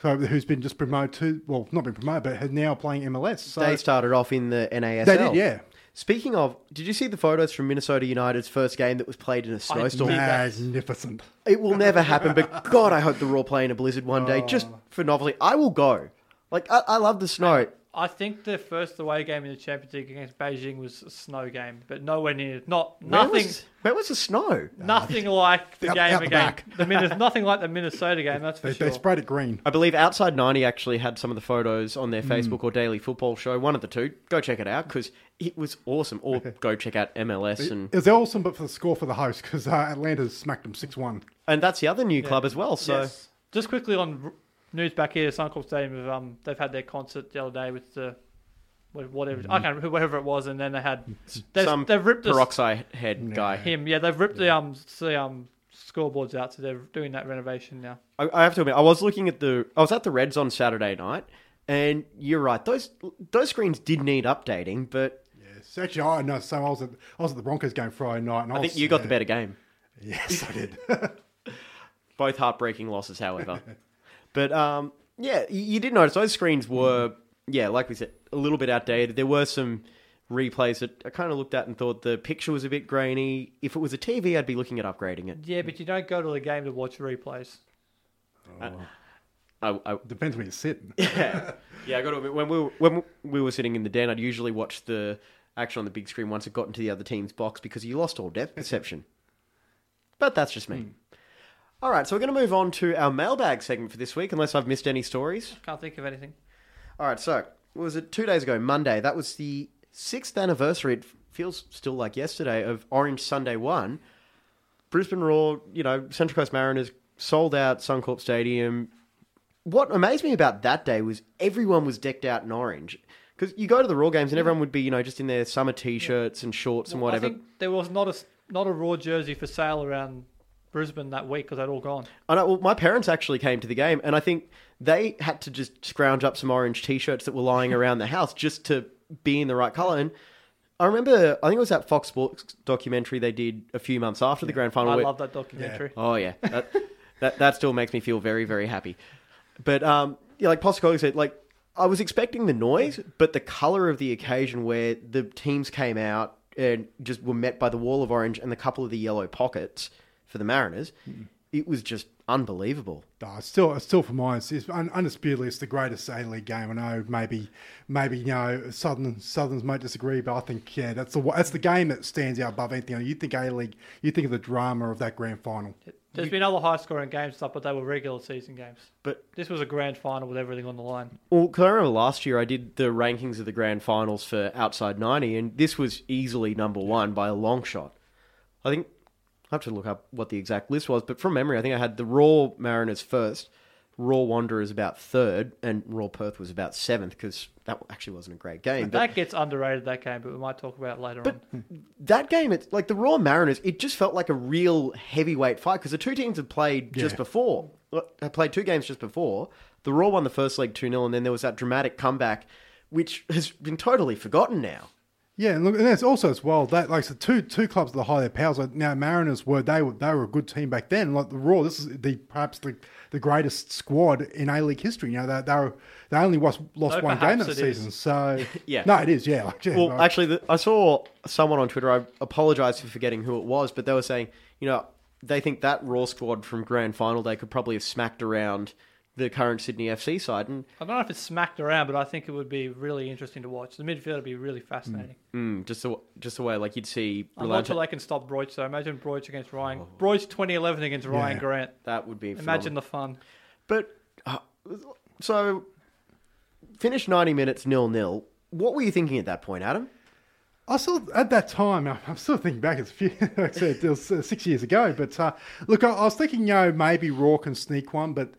So, who's been just promoted to well, not been promoted, but has now playing MLS. So they started off in the NASL. They did, yeah. Speaking of, did you see the photos from Minnesota United's first game that was played in a snowstorm? magnificent. It will never happen, but God, I hope the Roar play in a blizzard one day, just Oh. for novelty. I will go. Like, I, I love the snow. I think the first away game in the Champions League against Beijing was a snow game, but nowhere near not Where nothing. was, where was the snow? Nothing like the Out- game out the again. back. The Minnes- nothing like the Minnesota game. That's for They, sure. they sprayed it green. I believe Outside 90 actually had some of the photos on their Hmm. Facebook or Daily Football Show. One of the two. Go check it out because it was awesome. Or go check out MLS. And, It was awesome, but for the score for the host because uh, Atlanta smacked them six one. and that's the other new club as well. So Yes. just quickly on r- news back here, Suncorp Stadium. have, Um, they've had their concert the other day with the wh- whatever I can't remember whoever it was, and then they had they've, some they've ripped the, peroxide head guy. him. Yeah, they've ripped the um the um scoreboards out, so they're doing that renovation now. I, I have to admit, I was looking at the. I was at the Reds on Saturday night, and you're right. Those those screens did need updating, but Yes, actually, I know. So I was at I was at the Broncos game Friday night, and I, I think was, you got uh, the better game. Yes, I did. Both heartbreaking losses, however. but um, yeah, you, you did notice those screens were, yeah, like we said, a little bit outdated. There were some replays that I kind of looked at and thought the picture was a bit grainy. If it was a TV, I'd be looking at upgrading it. Yeah, but you don't go to the game to watch replays. I, I, Depends where you sit. yeah, yeah. I got to admit, when we were, when we were sitting in the den, I'd usually watch the action on the big screen once it got into the other team's box because you lost all depth perception. But that's just me. All right, so we're going to move on to our mailbag segment for this week, unless I've missed any stories. Can't think of anything. All right, so what was it two days ago, Monday? That was the sixth anniversary. It feels still like yesterday of Orange Sunday One. Brisbane Roar, you know, Central Coast Mariners sold out Suncorp Stadium. What amazed me about that day was everyone was decked out in orange. Because you go to the Roar games and everyone would be, you know, just in their summer t-shirts and shorts and whatever. I think there was not a not a roar jersey for sale around Brisbane that week because they'd all gone. I know. Well, my parents actually came to the game, and I think they had to just scrounge up some orange T-shirts that were lying around the house just to be in the right color. And I remember, I think it was that Fox Sports documentary they did a few months after the grand final. I where- love that documentary. Oh yeah, that, that that still makes me feel very very happy. But um, yeah, like Postecoglou said, like I was expecting the noise, but the color of the occasion where the teams came out and just were met by the wall of orange and the couple of the yellow pockets for the Mariners, hmm. it was just unbelievable. No, it's still, it's still for mine. It's, it's un, undisputedly, it's the greatest A League game. I know maybe, maybe you know, Southern Southerns might disagree, but I think yeah, that's the that's the game that stands out above anything. You think A League, you think of the drama of that grand final. There's been other high scoring games stuff, but they were regular season games. But This was a grand final with everything on the line. Well, because I remember last year I did the rankings of the grand finals for Outside 90, and this was easily number one by a long shot. I think I have to look up what the exact list was, but from memory, I think I had the Roar Mariners first, Roar Wanderers about third, and Roar Perth was about seventh because that actually wasn't a great game. But that gets underrated, that game, but we might talk about it later But on. that game, it's like the Roar Mariners, it just felt like a real heavyweight fight because the two teams had played just Yeah. before. Uh, had played two games just before. The Roar won the first leg 2 0, and then there was that dramatic comeback, which has been totally forgotten now. Yeah, and look, and that's also as well that like so two two clubs that high their powers. Like, now Mariners were they were they were a good team back then. Like the Roar, this is the perhaps the, the greatest squad in A League history. You know they they, were, they only lost lost No, one game that it is. season. So Yeah. no, it is. Yeah, like, yeah Well, actually, the, I saw someone on Twitter. I apologize for forgetting who it was, but they were saying, you know, they think that Roar squad from Grand Final day could probably have smacked around the current Sydney FC side, and I don't know if it's smacked around, but I think it would be really interesting to watch. The midfield would be really fascinating. mm, just the just the way like you'd see I'm not sure Rolante- they can stop Broich, though. Imagine Broich against Ryan. Broich 2011 against Ryan Grant. that would be Imagine phenomenal. the fun. But uh, so finished ninety minutes nil nil. What were you thinking at that point, Adam? I still at that time. I- I'm still thinking back. It's a few, like I said, it was uh, six years ago. But uh, look, I, I was thinking, you know, maybe Roar can sneak one, but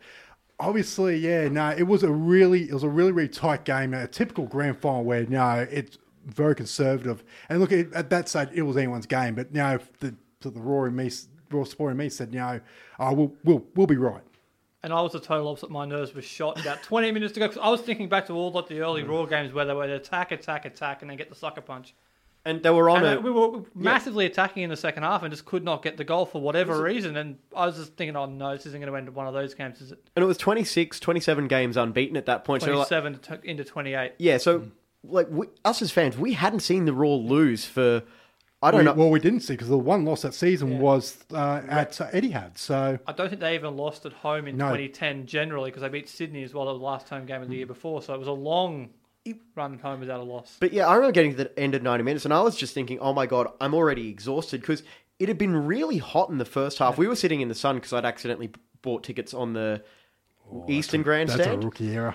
obviously, yeah, no, it was a really, it was a really, really tight game. A typical grand final where, no, it's very conservative. And look, at, at that stage, it was anyone's game. But now, the the, Raw and me, Raw Sport and me said, you know, oh, we'll, we'll, we'll be right. And I was the total opposite. My nerves were shot about 20 minutes ago go. 'cause I was thinking back to all like the early mm. Roar games where they would attack, attack, attack, and then get the sucker punch. And they were on And a uh, we were massively attacking in the second half and just could not get the goal for whatever reason. And I was just thinking, oh no, this isn't going to end one of those games, is it? and it was 26, 27 games unbeaten at that point. So like, 27 into 28. yeah, so like we, us as fans, we hadn't seen the Roar lose for I don't We- know. Well, we didn't see because the one loss that season was uh, at uh, Etihad. So I don't think they even lost at home in No. 2010 generally because they beat Sydney as well. That was the last home game of the year before. So it was a long run home without a loss. But yeah, I remember getting to the end of 90 minutes and I was just thinking, oh my God, I'm already exhausted because it had been really hot in the first half. We were sitting in the sun because I'd accidentally bought tickets on the Eastern Oh, that's a Grandstand. rookie era.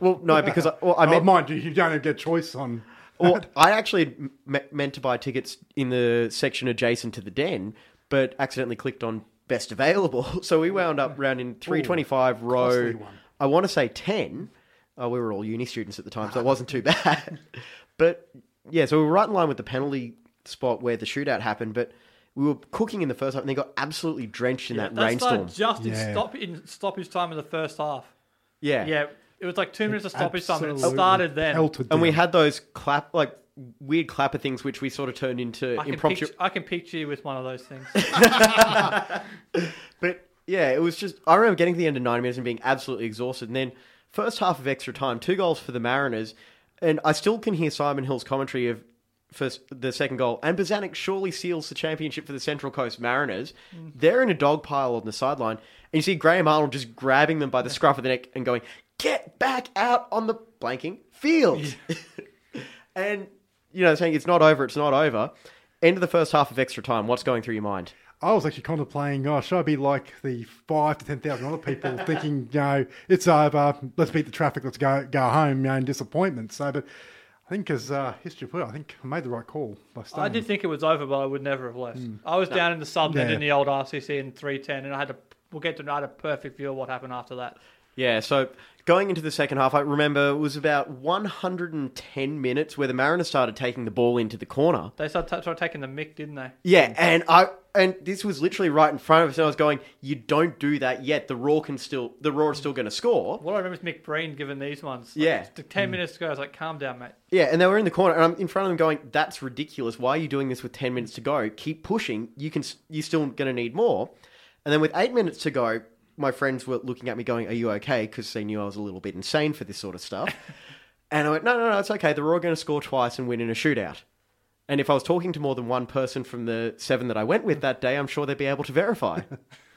Well, no, because I, well, I oh, meant, mind you, you don't get choice on. well, I actually had me- meant to buy tickets in the section adjacent to the den, but accidentally clicked on best available. So we wound up round in 325 row. I want to say 10. Uh, we were all uni students at the time, so it wasn't too bad. but yeah, so we were right in line with the penalty spot where the shootout happened, but we were cooking in the first half and they got absolutely drenched in that That rainstorm. started just in, Yeah. stop, in stoppage time in the first half. Yeah. Yeah, it was like two minutes of stoppage time, and it Absolutely started then. pelted And we had those clap, like weird clapper things, which we sort of turned into I can, impromptu. picture, I can picture you with one of those things. But yeah, it was just. I remember getting to the end of 90 minutes and being absolutely exhausted. And then, first half of extra time, two goals for the Mariners. And I still can hear Simon Hill's commentary of first, the second goal. And Bozanic surely seals the championship for the Central Coast Mariners. Mm. They're in a dog pile on the sideline. And you see Graham Arnold just grabbing them by the scruff of the neck and going, Get back out on the blanking field. and, you know, saying it's not over, it's not over. End of the first half of extra time. What's going through your mind? I was actually contemplating, oh, should I be like the five to 10,000 other people thinking, you know, it's over, let's beat the traffic, let's go go home, you know, in disappointment. So, but I think as uh, history put it, I think I made the right call by staying. I did think it was over, but I would never have left. I was down in the southern end Yeah. in the old RCC in 310, and I had to. We'll get to. I had a perfect view of what happened after that. Yeah, so going into the second half, I remember it was about 110 minutes where the Mariners started taking the ball into the corner. They started, t- started taking the mick, didn't they? Yeah, and I and this was literally right in front of us, and I was going, "You don't do that yet. The Roar can still, the Roar is still going to score." What I remember is McBreen giving these ones. Like, Yeah. t- ten mm. minutes to go. I was like, "Calm down, mate." Yeah, and they were in the corner, and I'm in front of them going, "That's ridiculous. Why are you doing this with 10 minutes to go? Keep pushing. You can, you're still going to need more." And then with eight minutes to go, my friends were looking at me going, "Are you okay?" Because they knew I was a little bit insane for this sort of stuff. and I went, "No, no, no, it's okay. They're all going to score twice and win in a shootout." And if I was talking to more than one person from the seven that I went with that day, I'm sure they'd be able to verify.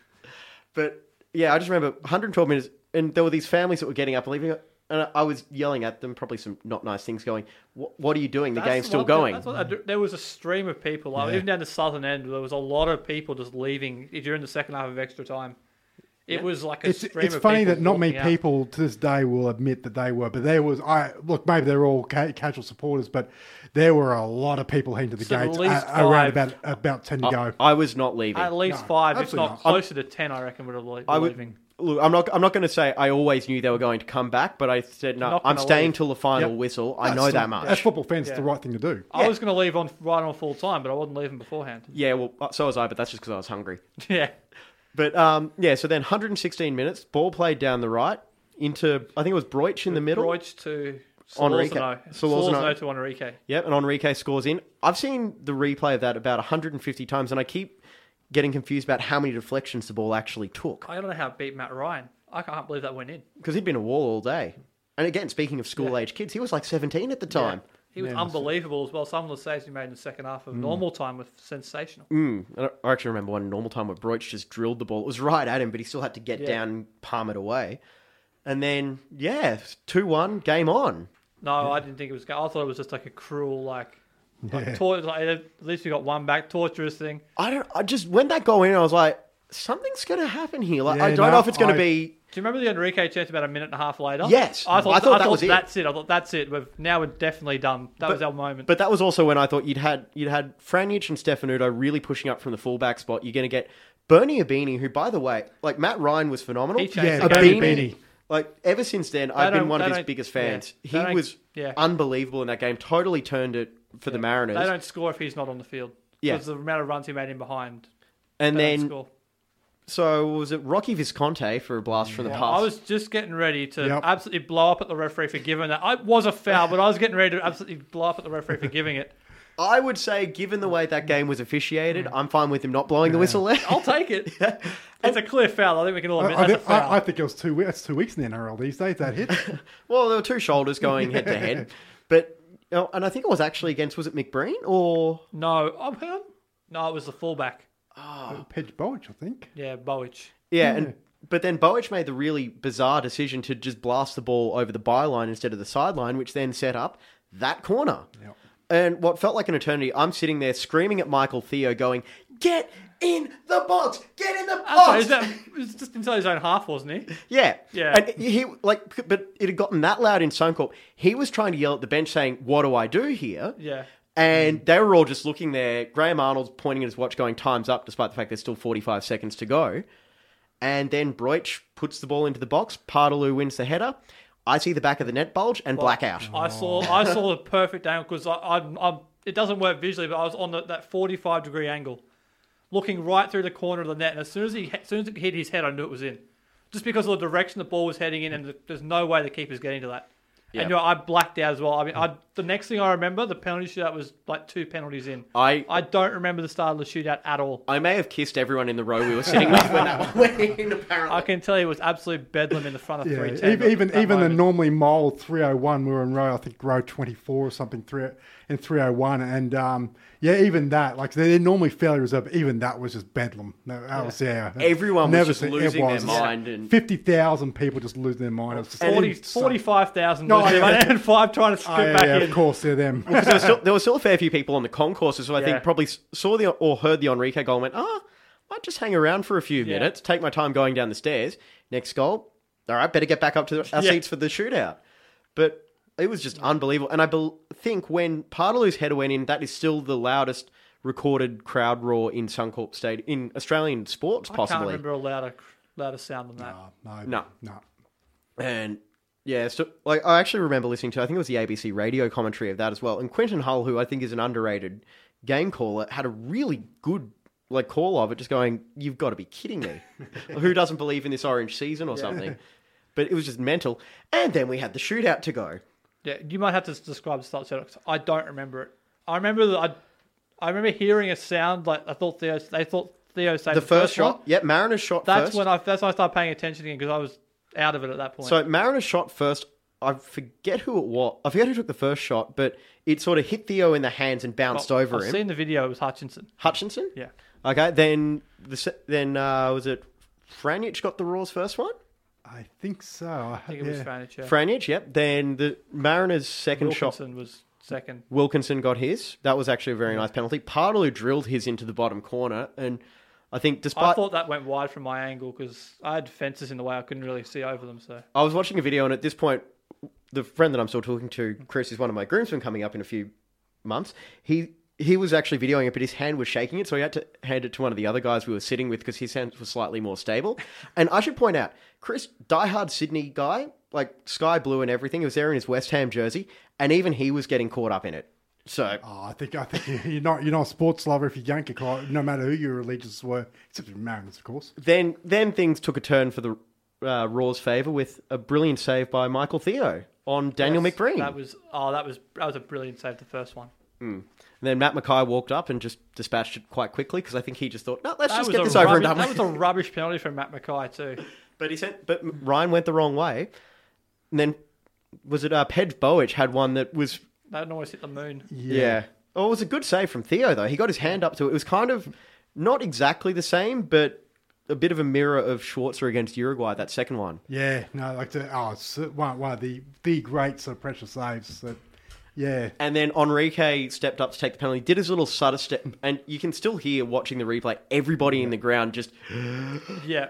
but yeah, I just remember 112 minutes, and there were these families that were getting up and leaving, and I- was yelling at them, probably some not nice things, going, "What, what are you doing? The That's game's still what- going." that's what do- there was a stream of people. Like, Yeah. Even down the southern end, there was a lot of people just leaving during the second half of extra time. It was like a It's, stream it's of funny that not many out. people to this day will admit that they were, but there was. I look, maybe they're all ca- casual supporters, but there were a lot of people heading to the So at gates least a- around about about ten to go. I, I was not leaving. At least No, five, if not not. closer to ten, I reckon would have le- I would, leaving. look, I'm not. I'm not going to say I always knew they were going to come back, but I said no. I'm staying leave. till the final Yep. whistle. I That's know the- that much. As football fans, it's the right thing to do. I was going to leave on right on full time, but I wasn't leaving beforehand. Yeah, well, uh, so was I, but that's just because I was hungry. yeah, But um, yeah, so then 116 minutes, ball played down the right into I think it was Broich in the middle. Broich to Henrique. Solorzano to Henrique. Yep, and Henrique scores in. I've seen the replay of that about 150 times, and I keep getting confused about how many deflections the ball actually took I don't know how it beat Matt Ryan. I can't believe that went in. because he'd been a wall all day. And again, speaking of school age kids, he was like 17 at the time. He was Yeah, that's it. unbelievable as well. Some of the saves he made in the second half of normal time were sensational. Mm. And I I actually remember one normal time where Broich just drilled the ball. It was right at him, but he still had to get Yeah. down and palm it away. And then, yeah, 2 1, game on. No, I didn't think it was. I thought it was just like a cruel, like, like, tor- like at least we got one back, torturous thing. I don't, I just, when that go in, I was like, something's going to happen here. Like, Yeah, I don't no, know if it's going to be. Do you remember the Henrique chance about a minute and a half later? Yes. I thought, I thought that thought was that's it. I thought that's it. We've, now we're definitely done. That was our moment. But that was also when I thought you'd had you'd had Franjic and Stefanutto really pushing up from the fullback spot. You're going to get Bernie Ibini, who, by the way, like Matt Ryan was phenomenal. He Yeah, the Bernie Like ever since then, I've been one of his biggest fans. They he was yeah. unbelievable in that game. Totally turned it for the Mariners. They don't score if he's not on the field. Yeah. Because the amount of runs he made in behind. and They don't then score. So was it Rocky Visconti for a blast from the past? I was just getting ready to Yep. absolutely blow up at the referee for giving that. I was a foul, but I was getting ready to absolutely blow up at the referee for giving it. I would say, given the way that game was officiated, hmm. I'm fine with him not blowing the whistle there. I'll take it. It's a clear foul. I think we can all I, admit I, that's a thi- foul. I, I think it was two. we- That's two weeks in the NRL these days. That hit. well, there were two shoulders going head to head, but you know, and I think it was actually against was it McBreen or no, oh, hang on. No, it was the fullback. Ah. Pedj Bojic, I think. Yeah, Bojic. Yeah, and but then Bojic made the really bizarre decision to just blast the ball over the byline instead of the sideline, which then set up that corner. Yep. And what felt like an eternity, I'm sitting there screaming at Michael Theo, going, "Get in the box! Get in the Sorry, box!" is that, it was just inside his own half, wasn't he? yeah, Yeah. And he like, but it had gotten that loud in Suncorp. He was trying to yell at the bench, saying, "What do I do here?" Yeah. And mm. they were all just looking there. Graham Arnold's pointing at his watch, going, "Time's up," despite the fact there's still 45 seconds to go. And then Broich puts the ball into the box. Paartalu wins the header. I see the back of the net bulge and blackout. I saw I oh. saw the perfect angle because I, I, I it doesn't work visually, but I was on the, that forty five degree angle, looking right through the corner of the net, and as soon as he as soon as it hit his head, I knew it was in, just because of the direction the ball was heading in, and the, there's no way the keeper's getting to that. Yeah. And you know, I blacked out as well. I mean, I, the next thing I remember, the penalty shootout was like two penalties in. I I don't remember the start of the shootout at all. I may have kissed everyone in the row we were sitting with when that went in, apparently. I can tell you it was absolute bedlam in the front of Yeah, 310. even even, that even the normally mild 301, we were in row, I think row 24 or something, three oh, in 301, and um, yeah, even that, like they're normally fairly reserved. but Even that was just bedlam. No, that was yeah. Everyone was just seen- it losing their mind and- fifty thousand people just losing their mind. It was just 40 45,000 No, was there, yeah. and five trying to scoop Oh, yeah, back yeah, in. of course, they're them. Because there, was still, there were still a fair few people on the concourses who I Yeah. think probably saw the or heard the Henrique goal and went, ah, might just hang around for a few Yeah. minutes, take my time going down the stairs. Next goal, all right, better get back up to our Yeah. seats for the shootout. But it was just unbelievable. And I bel think when Paartalu's header went in, that is still the loudest recorded crowd roar in Suncorp Stadium, in Australian sports, possibly. I can't remember a louder, louder sound than that. no, No. no. And yeah, so like I actually remember listening to I think it was the ABC radio commentary of that as well. And Quentin Hull, who I think is an underrated game caller, had a really good like call of it, just going, "You've got to be kidding me! who doesn't believe in this orange season or something?" But it was just mental. And then we had the shootout to go. Yeah, you might have to describe the start setup. I don't remember it. I remember that I, I remember hearing a sound like I thought Theo, they thought Theo saved the first one. shot. Yep, Mariners shot That's first. when I that's when I started paying attention again because I was out of it at that point. So Mariners shot first. I forget who it was. I forget who took the first shot, but it sort of hit Theo in the hands and bounced Well, over I've him. seen the video. It was Hutchinson. Hutchinson. Yeah. Okay. Then the then uh, was it Franjic got the Roar's first one? I think so. I I think it was yeah. Franjic. Yeah. Franjic. Yep. Then the Mariners second shot. Was second. Wilkinson got his. That was actually a very nice penalty. Pardew drilled his into the bottom corner, and I think despite I thought that went wide from my angle because I had fences in the way. I couldn't really see over them. So I was watching a video, and at this point, the friend that I'm still talking to, Chris, is one of my groomsmen coming up in a few months. He he was actually videoing it, but his hand was shaking it, so he had to hand it to one of the other guys we were sitting with because his hands were slightly more stable. And I should point out, Chris, diehard Sydney guy, like sky blue and everything, he was there in his West Ham jersey, and even he was getting caught up in it. So Oh, I think I think you're not you're not a sports lover if you yank a cry, no matter who your allegiances were, except for Mariners, of course. then then things took a turn for the uh, Roar's favour with a brilliant save by Michael Theo on Daniel Yes, McBreen. That was oh that was that was a brilliant save. The first one. And then Matt McKay walked up and just dispatched it quite quickly because I think he just thought, no, let's That just get a this over and done with. That was a rubbish penalty from Matt McKay too. But he said, but Ryan went the wrong way. And then was it uh, Pedj Bojic had one that was That almost hit the moon. yeah. Oh, it was a good save from Theo though. He got his hand up to it. It was kind of not exactly the same, but a bit of a mirror of Schwarzer against Uruguay. That second one. Yeah, no, like the oh, it's one one of the the great sort of pressure saves. That, yeah, And then Henrique stepped up to take the penalty, did his little Sutter step, and you can still hear watching the replay. Everybody in the ground just, Yeah.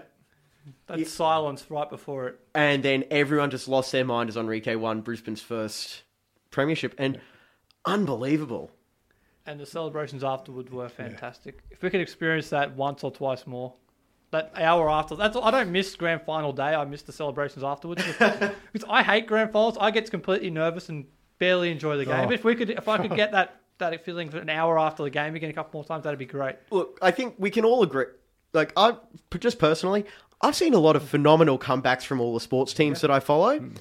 That silence right before it. and then everyone just lost their mind as Henrique won Brisbane's first premiership, and unbelievable. And the celebrations afterwards were fantastic. If we could experience that once or twice more, that hour after, that's I don't miss grand final day. I miss the celebrations afterwards because I hate grand finals. I get completely nervous and barely enjoy the game. Oh. But if we could, if I could get that that feeling for an hour after the game again a couple more times, that'd be great. Look, I think we can all agree. Like I, just personally, I've seen a lot of mm. phenomenal comebacks from all the sports teams that I follow. Mm.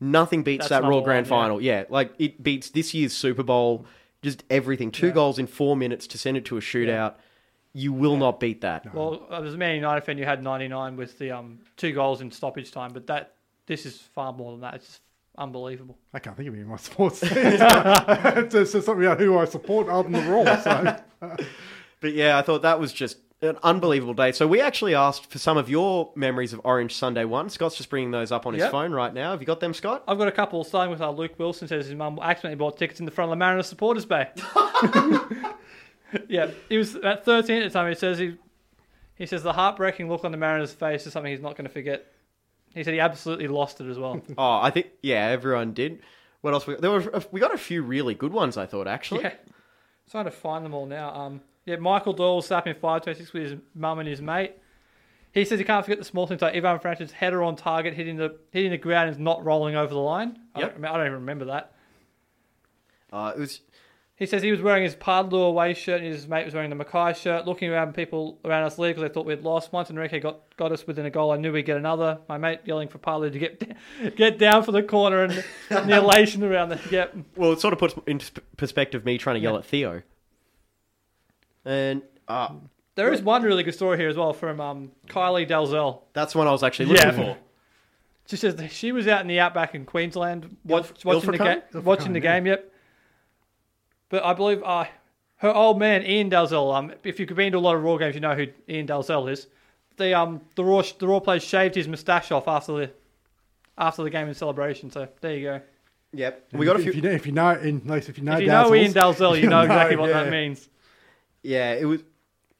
Nothing beats That's that Roar Grand one. Final. Yeah, like it beats this year's Super Bowl. Just everything. Two goals in four minutes to send it to a shootout. You will not beat that. Well, uh, I was a Man United fan. You had 99 with the um, two goals in stoppage time, but that this is far more than that. It's just unbelievable. I can't think of any of my sports. teams. it's, it's something about who I support other than the Roar. So But yeah, I thought that was just an unbelievable day. So we actually asked for some of your memories of Orange Sunday One. Scott's just bringing those up on his phone right now. Have you got them, Scott? I've got a couple starting with our Luke Wilson says his mum accidentally bought tickets in the front of the Mariners supporters bay. yeah, he was at 13 at the time. He says he he says the heartbreaking look on the Mariners' face is something he's not going to forget. He said he absolutely lost it as well. Oh, I think yeah, everyone did. What else? We got? There were we got a few really good ones. I thought actually. yeah, trying to find them all now. Um, yeah, Michael Doyle slapping five twenty six with his mum and his mate. He says he can't forget the small things like Ivan Franjic's header on target, hitting the hitting the ground and not rolling over the line. I, Yep. don't, I don't even remember that. Uh, it was He says he was wearing his Paartalu away shirt and his mate was wearing the McKay shirt, looking around people around us league because they thought we'd lost. Once Henrique got, got us within a goal, I knew we'd get another. My mate yelling for Paartalu to get get down for the corner and the elation around the yep. well, it sort of puts into perspective me trying to yell at Theo. And uh, There is one really good story here as well from um, Kylie Dalzell. that's one I was actually looking Yeah. for. She says she was out in the outback in Queensland watch, Ilf- watching the Ilfracombe? game. Watching the game, yep. But I believe uh, her old man Ian Dalzell. Um, if you've been to a lot of Roar games, you know who Ian Dalzell is. The um the Roar the Roar player shaved his moustache off after the after the game in celebration. So there you go. Yep, we got a few. If you know, if you know, in, at least if you know, if you know Ian Dazzles, Dalzell, you you'll know exactly what yeah. that means. Yeah, it was.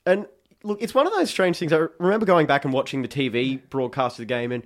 And look, it's one of those strange things. I remember going back and watching the TV broadcast of the game, and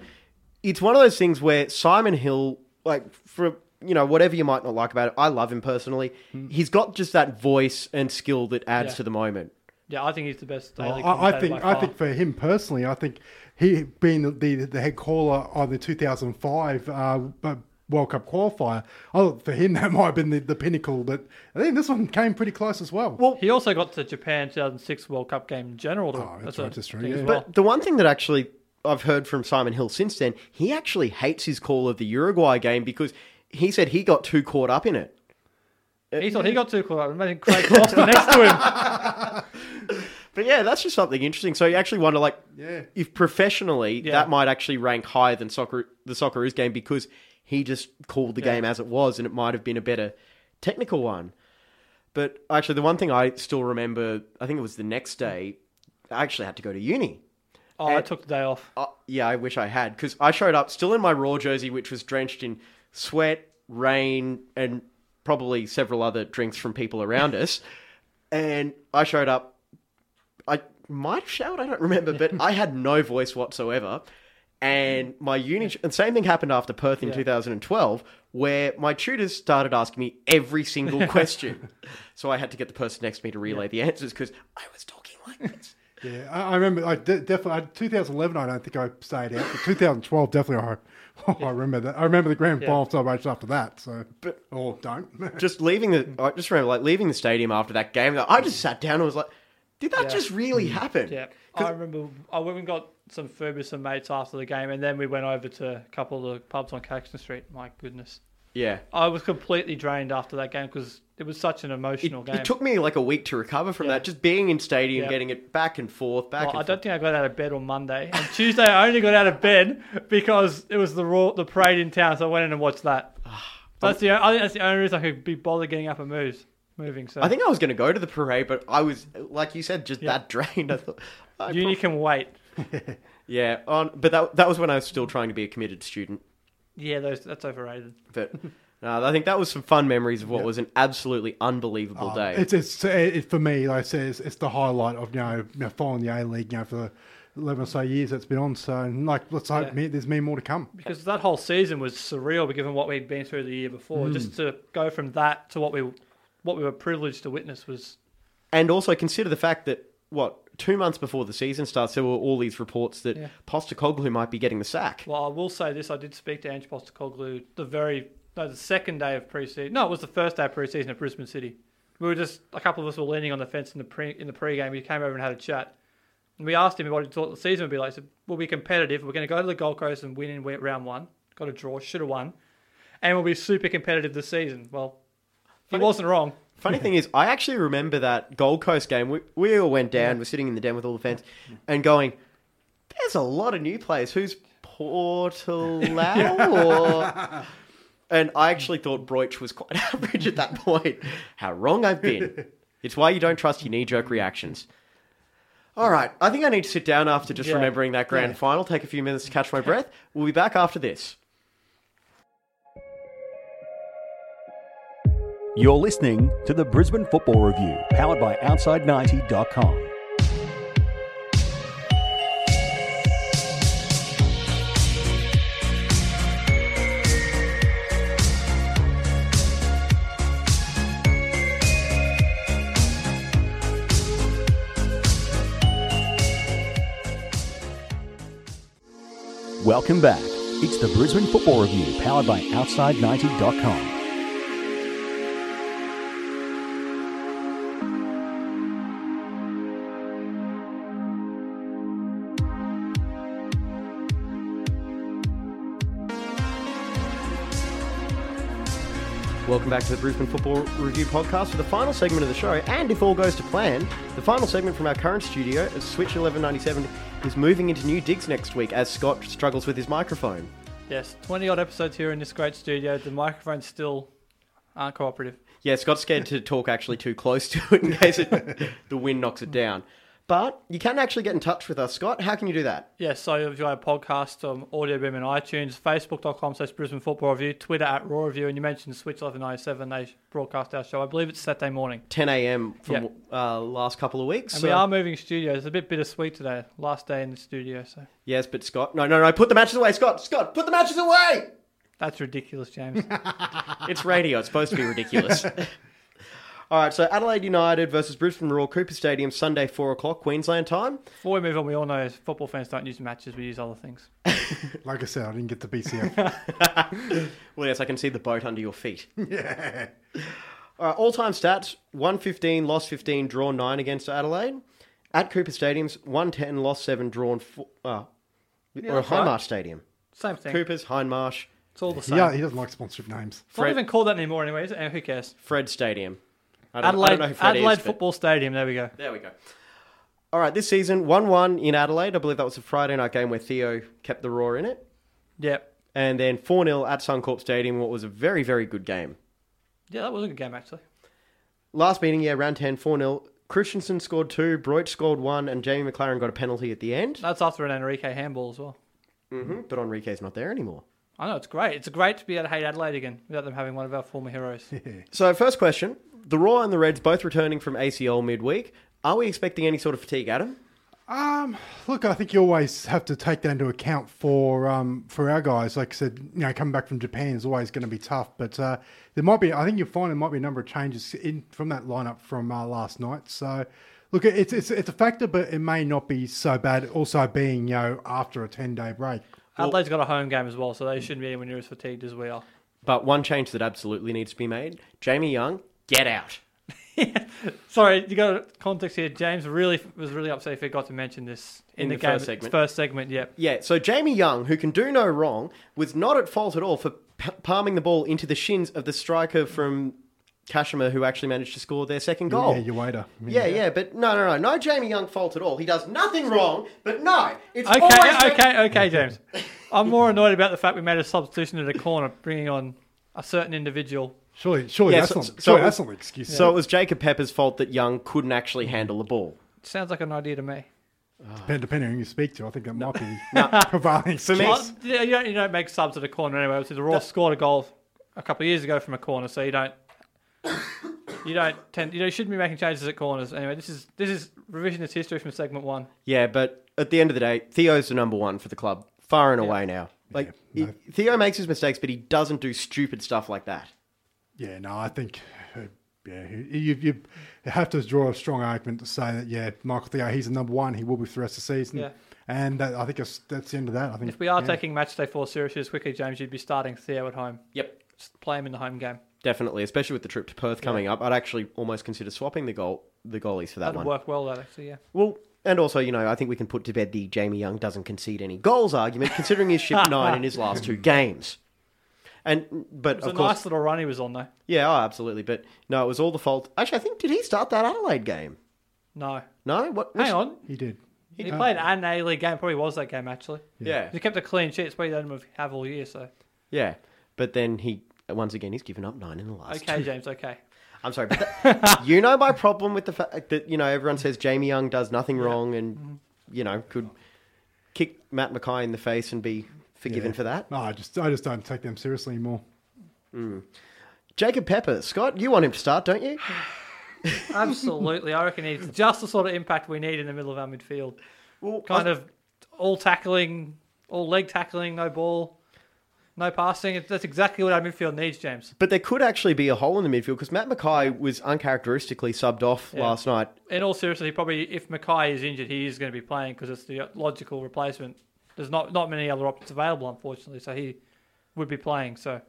it's one of those things where Simon Hill, like, for you know whatever you might not like about it, I love him personally. He's got just that voice and skill that adds Yeah. to the moment. Yeah, I think he's the best. Daily Well, I, I think by I think for him personally, I think he being the, the, the head caller of the 2005 uh, uh, World Cup qualifier, I thought for him that might have been the, the pinnacle. But I think this one came pretty close as well. Well, he also got to Japan 2006 World Cup game in general. To, Oh, that's a right, that's true, yeah. well. But the one thing that actually I've heard from Simon Hill since then, he actually hates his call of the Uruguay game because he said he got too caught up in it. He thought he got too caught up. Imagine Craig Foster next to him. But yeah, that's just something interesting. So you actually wonder, like, Yeah. if professionally Yeah. that might actually rank higher than soccer, the Socceroos game because he just called the Yeah. game as it was, and it might have been a better technical one. But actually, the one thing I still remember, I think it was the next day, I actually had to go to uni. Oh, I took the day off. Uh, yeah, I wish I had because I showed up still in my roar jersey, which was drenched in sweat, rain, and probably several other drinks from people around us. And I showed up. I might shout, I don't remember, but I had no voice whatsoever. And my uni, and same thing happened after Perth in Yeah. 2012, where my tutors started asking me every single question. so I had to get the person next to me to relay the answers because I was talking like this. Yeah, I, I remember. I de- definitely. I, 2011, I don't think I stayed out. But 2012, definitely. I, Oh, I remember that. I remember the grand Yeah. final celebration after that. So, but or don't. just leaving the I just remember like leaving the stadium after that game. I just sat down and was like, "Did that Yeah. just really mm. happen?" Yeah, I remember I went and got some food with some mates after the game, and then we went over to a couple of the pubs on Caxton Street. My goodness, yeah. I was completely drained after that game because it was such an It, emotional game. it took me like a week to recover from Yeah. that. Just being in stadium, Yeah. getting it back and forth, back Well, and I don't think I got out of bed on Monday, and Tuesday I only got out of bed because it was the roar, the parade in town, so I went in and watched that. That's the I think that's the only reason I could be bothered getting up and moves, moving. So I think I was going to go to the parade, but I was, like you said, just Yeah. that drained. I thought, I uni can wait. yeah. On, but that that was when I was still trying to be a committed student. Yeah, those that's overrated. But no, I think that was some fun memories of what was an absolutely unbelievable Oh, day. It's, it's it, for me, like I said, it's, it's the highlight of you know, you know following the A League, you know, for the eleven or so years that's been on. So, and, like, let's hope Yeah. me, there's many more to come. because that whole season was surreal given what we'd been through the year before. Mm. Just to go from that to what we what we were privileged to witness was And also consider the fact that what two months before the season starts, there were all these reports that Yeah. Postecoglou might be getting the sack. well. I will say this: I did speak to Ange Postecoglou the very no the second day of preseason. No, it was the first day of preseason at Brisbane City. We were just a couple of us were leaning on the fence in the pre in the pre-game. He came over and had a chat. And we asked him what he thought the season would be like. He said, "We'll be competitive. We're going to go to the Gold Coast and win in round one. Got a draw, should have won, and we'll be super competitive this season." Well, he wasn't wrong. Funny thing is, I actually remember that Gold Coast game. We, we all went down, we're sitting in the den with all the fans, and going, there's a lot of new players. Who's Paartalu? or... And I actually thought Broich was quite average at that point. How wrong I've been. It's why you don't trust your knee jerk reactions. All right, I think I need to sit down after just Yeah. remembering that grand Yeah. final, take a few minutes to catch my breath. We'll be back after this. You're listening to the Brisbane Football Review, powered by Outside90.com. Welcome back. It's the Brisbane Football Review, powered by Outside90.com. Welcome back to the Brisbane Football Review podcast for the final segment of the show. And if all goes to plan, the final segment from our current studio, as Switch 1197, is moving into new digs next week as Scott struggles with his microphone. Yes, 20 odd episodes here in this great studio. The microphones still aren't cooperative. Yeah, Scott's scared to talk actually too close to it in case it, the wind knocks it down. But you can actually get in touch with us, Scott. How can you do that? Yes, so if you have a podcast on Audio Boom and iTunes, facebook.com slash Brisbane Football Review, Twitter at Roar Review, and you mentioned Switch 1197, they broadcast our show. I believe it's Saturday morning. 10 a.m. from Yeah. uh, last couple of weeks. And so- we are moving studios. It's a bit bittersweet today. Last day in the studio, so Yes, but Scott. No, no, no. Put the matches away, Scott. Scott, put the matches away. that's ridiculous, James. It's radio. It's supposed to be ridiculous. All right, so Adelaide United versus Brisbane Royal Cooper Stadium, Sunday, 4 o'clock, Queensland time. Before we move on, we all know football fans don't use matches, we use other things. Like I said, I didn't get the BCF. Well, yes, I can see the boat under your feet. yeah. All right, all time stats 115, lost 15, drawn 9 against Adelaide. At Cooper Stadium's 110, lost 7, drawn 4. Uh, or that's Hindmarsh right. Stadium. Same thing. Cooper's, Hindmarsh, It's all the same. yeah, he doesn't like sponsorship names. It's not even called that anymore, anyways. and Who cares? Fred Stadium. I don't, I Adelaide, don't know who Fred Adelaide is, but- Football Stadium. There we go. There we go. All right, this season, 1 1 in Adelaide. I believe that was a Friday night game where Theo kept the Roar in it. Yep. And then 4 0 at Suncorp Stadium, what was a very, very good game. Yeah, that was a good game actually. Last meeting, yeah, round 10, 4 0. Kristensen scored two, Broich scored one, and Jamie Maclaren got a penalty at the end. That's after an Henrique handball as well. hmm But Henrique's not there anymore. I know it's great. It's great to be able to hate Adelaide again without them having one of our former heroes. So, first question the Roar and the Reds both returning from ACL midweek. Are we expecting any sort of fatigue, Adam? Um, look, I think you always have to take that into account for um, for our guys. Like I said, you know, coming back from Japan is always going to be tough. But uh, there might be, I think you'll find there might be a number of changes in from that lineup from uh, last night. So, look, it's it's it's a factor, but it may not be so bad. Also, being you know after a ten day break. Adelaide's got a home game as well, so they shouldn't be anywhere near as fatigued as we are. But one change that absolutely needs to be made Jamie Young, get out. Sorry, you got context here. James really was really upset if he got to mention this in, In the, the game. first segment. First segment, yep. Yeah, so Jamie Young, who can do no wrong, was not at fault at all for p- palming the ball into the shins of the striker from Kashima, who actually managed to score their second goal. Yeah, your waiter. Yeah, yeah, but no, no, no, no Jamie Young fault at all. He does nothing wrong, but no, it's Okay, always okay, okay, James. I'm more annoyed about the fact we made a substitution at a corner, bringing on a certain individual. Surely, surely Yeah, that's so- not. so surely it that's was- not an excuse. So it was Jacob Pepper's fault that Young couldn't actually handle the ball. Sounds like an idea to me. Depend, depending on who you speak to, I think that might be prevailing. For me, Well, you, don't, you don't make subs at a corner anyway. Obviously, the Roar scored a goal a couple of years ago from a corner, so you don't. You don't tend. You know, you shouldn't be making changes at corners. Anyway, this is this is revisionist history from segment one. yeah, but at the end of the day, Theo's the number one for the club, far and away now. Like Yeah, no. he- Theo makes his mistakes, but he doesn't do stupid stuff like that. Yeah, no, I think uh, yeah, you, you have to draw a strong argument to say that yeah, Michael Theo, he's the number one. He will be for the rest of the season. Yeah. And that, I think that's, that's the end of that. I think If we are yeah. taking match day four seriously as quickly, James, you'd be starting Theo at home. Yep, Just play him in the home game. definitely, especially with the trip to Perth coming up. I'd actually almost consider swapping the goal the goalies for that That'd one. work well, that actually. Yeah. Well, and also, you know, I think we can put to bed the Jamie Young doesn't concede any goals argument, considering his ship nine in his last two games. And but It was of a course, nice little run he was on though. yeah, oh, absolutely. But no, it was all the fault. Actually, I think did he start that Adelaide game? No. No, what? which- Hang on. he did. He played an A League game. Probably was that game actually. Yeah, He kept a clean sheet. It's probably let him have all year. So yeah. But then he once again he's given up nine in the last. okay, James. Okay. I'm sorry, but that, you know my problem with the fact that you know everyone says Jamie Young does nothing wrong and Mm-hmm. you know could kick Matt McKay in the face and be forgiven Yeah. for that. No, I just I just don't take them seriously anymore. Hmm. Jacob Pepper, Scott, you want him to start, don't you? Absolutely. I reckon he's just the sort of impact we need in the middle of our midfield. Well, Kind of all tackling, all leg tackling, no ball, no passing. That's exactly what our midfield needs, James. But there could actually be a hole in the midfield because Matt McKay was uncharacteristically subbed off Yeah. last night. In all seriousness, he probably, if McKay is injured, he is going to be playing because it's the logical replacement. There's not, not many other options available, unfortunately, so he would be playing. So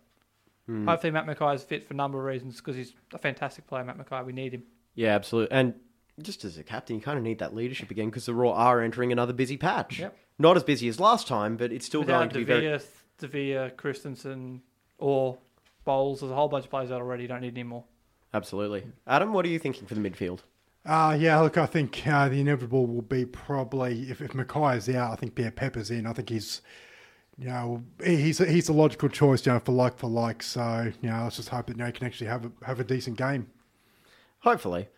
hmm. hopefully Matt McKay is fit for a number of reasons because he's a fantastic player, Matt McKay. We need him. Yeah, absolutely. And just as a captain, you kind of need that leadership again because the Roar are entering another busy patch. Yep. Not as busy as last time, but it's still going Without to be very. DeVere, DeVere, Kristensen, or Bowles, there's a whole bunch of players out already. You don't need any more. Absolutely. Adam, what are you thinking for the midfield? Uh, yeah, look, I think uh, the inevitable will be probably if, if McKay is out, I think Pierre Pepper's in. I think he's, you know, he's he's a logical choice, you know, for like for like. So you know, let's just hope that you know, he can actually have a, have a decent game. Hopefully.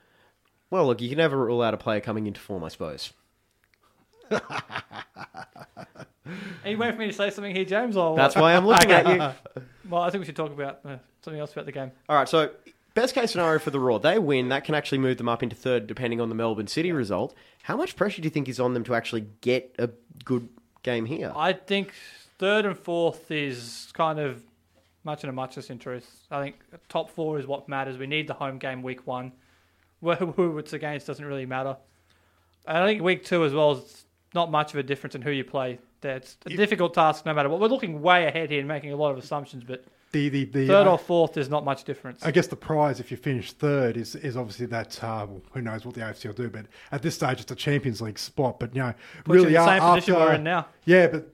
Well, look, you can never rule out a player coming into form, I suppose. Are you waiting for me to say something here, James? Or? That's why I'm looking at you. Well, I think we should talk about uh, something else about the game. All right, so best case scenario for the Roar, they win. That can actually move them up into third, depending on the Melbourne City result. How much pressure do you think is on them to actually get a good game here? I think third and fourth is kind of much and a muchness in truth. I think top four is what matters. We need the home game week one. Who who it's against doesn't really matter. And I think week two as well is not much of a difference in who you play. That's a difficult task no matter what. We're looking way ahead here and making a lot of assumptions, but The the the third uh, or fourth there's not much difference. I guess the prize if you finish third is is obviously that uh, well, who knows what the AFC will do, but at this stage it's a Champions League spot. But you know, Puts you really in the a- same position after- we're in now. Yeah, but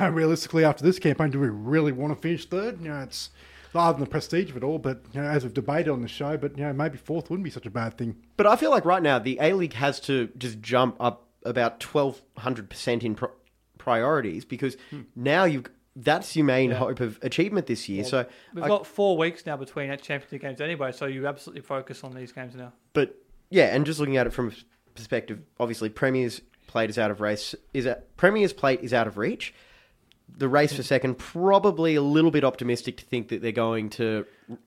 uh, realistically after this campaign, do we really want to finish third? You know, it's other than the prestige of it all. But you know, as we've debated on the show, but you know, maybe fourth wouldn't be such a bad thing. But I feel like right now the A League has to just jump up about twelve hundred percent in pro- priorities because now you've that's your main hope of achievement this year. so, We've I- got four weeks now between our championship games anyway, so you absolutely focus on these games now. but yeah, and just looking at it from a perspective, obviously Premier's plate is out of race. Is that Premier's plate is out of reach. The race for second, probably a little bit optimistic to think that they're going to take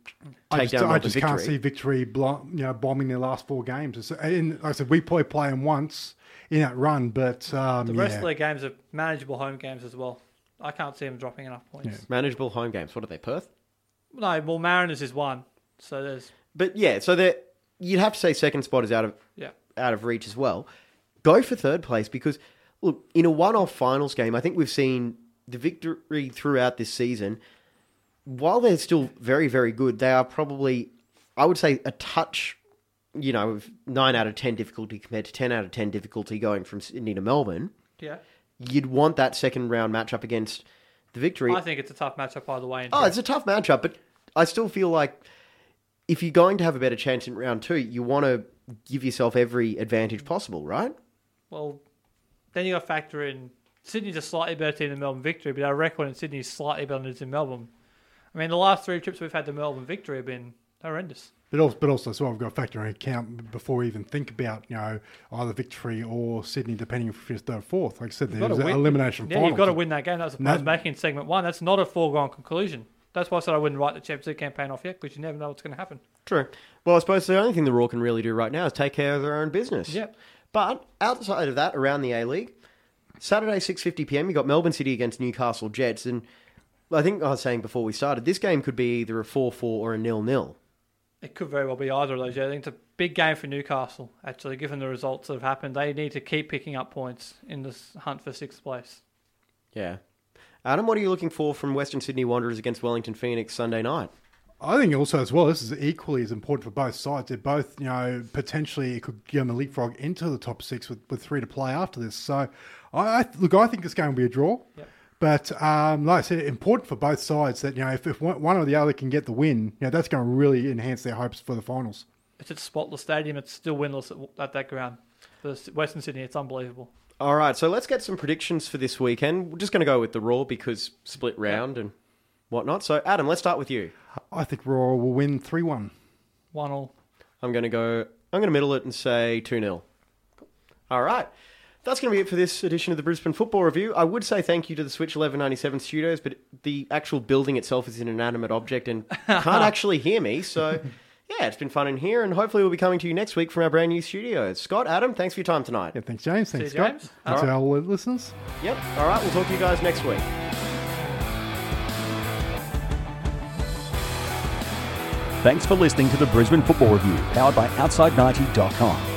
I just, down I just victory. can't see victory, blo- you know, bombing their last four games. And like I said, we probably play them once in that run, but um, The yeah. rest of their games are manageable home games as well. I can't see them dropping enough points. Manageable home games. What are they, Perth? No, well, Mariners is one, so there's But yeah, so that you'd have to say second spot is out of yeah. out of reach as well. Go for third place because look, in a one-off finals game, I think we've seen the victory throughout this season. While they're still very, very good, they are probably, I would say, a touch, you know, of nine out of ten difficulty compared to ten out of ten difficulty going from Sydney to Melbourne. Yeah, You'd want that second round matchup against the victory. I think it's a tough matchup either way. Oh, it's a tough matchup, but I still feel like if you're going to have a better chance in round two, you want to give yourself every advantage possible, right? well, then you got to factor in Sydney's a slightly better team than Melbourne Victory, but our record in Sydney is slightly better than it is in Melbourne. I mean, the last three trips we've had to Melbourne Victory have been horrendous. But also, but also, as well, we've got to factor in account before we even think about, you know, either victory or Sydney, depending if we finish third or fourth. Like I said, there's an elimination Yeah, final. you've got to win that game. That's the point I was making in segment one. That's not a foregone conclusion. That's why I said I wouldn't write the Champions League campaign off yet because you never know what's going to happen. True. Well, I suppose the only thing the Roar can really do right now is take care of their own business. Yep. But outside of that, around the A League, Saturday six fifty PM, You've got Melbourne City against Newcastle Jets, and I think I was saying before we started, this game could be either a four four or a nil nil. It could very well be either of those. Yeah, I think it's a big game for Newcastle. Actually, given the results that have happened, they need to keep picking up points in this hunt for sixth place. Yeah. Adam, what are you looking for from Western Sydney Wanderers against Wellington Phoenix Sunday night? I think also as well, this is equally as important for both sides. They're both, you know, potentially it could get them a leapfrog into the top six with, with three to play after this. So, I, I look, I think this game will be a draw. Yep. But um, like I said, important for both sides that you know if, if one one or the other can get the win, you know that's going to really enhance their hopes for the finals. It's at Spotless Stadium. It's still winless at, at that ground. For Western Sydney, it's unbelievable. All right, so let's get some predictions for this weekend. We're just going to go with the Roar because split round and whatnot. So, Adam, let's start with you. I think Roar will win three one. One all. I'm going to go. I'm going to middle it and say two 0 All right. That's going to be it for this edition of the Brisbane Football Review. I would say thank you to the Switch 1197 studios, but the actual building itself is an inanimate object and can't actually hear me. So, yeah, it's been fun in here, and hopefully we'll be coming to you next week from our brand new studios. Scott, Adam, thanks for your time tonight. Yeah, thanks James. Thanks you, Scott. James. Thanks All to our listeners. Yep. All right, we'll talk to you guys next week. Thanks for listening to the Brisbane Football Review, powered by Outside90.com.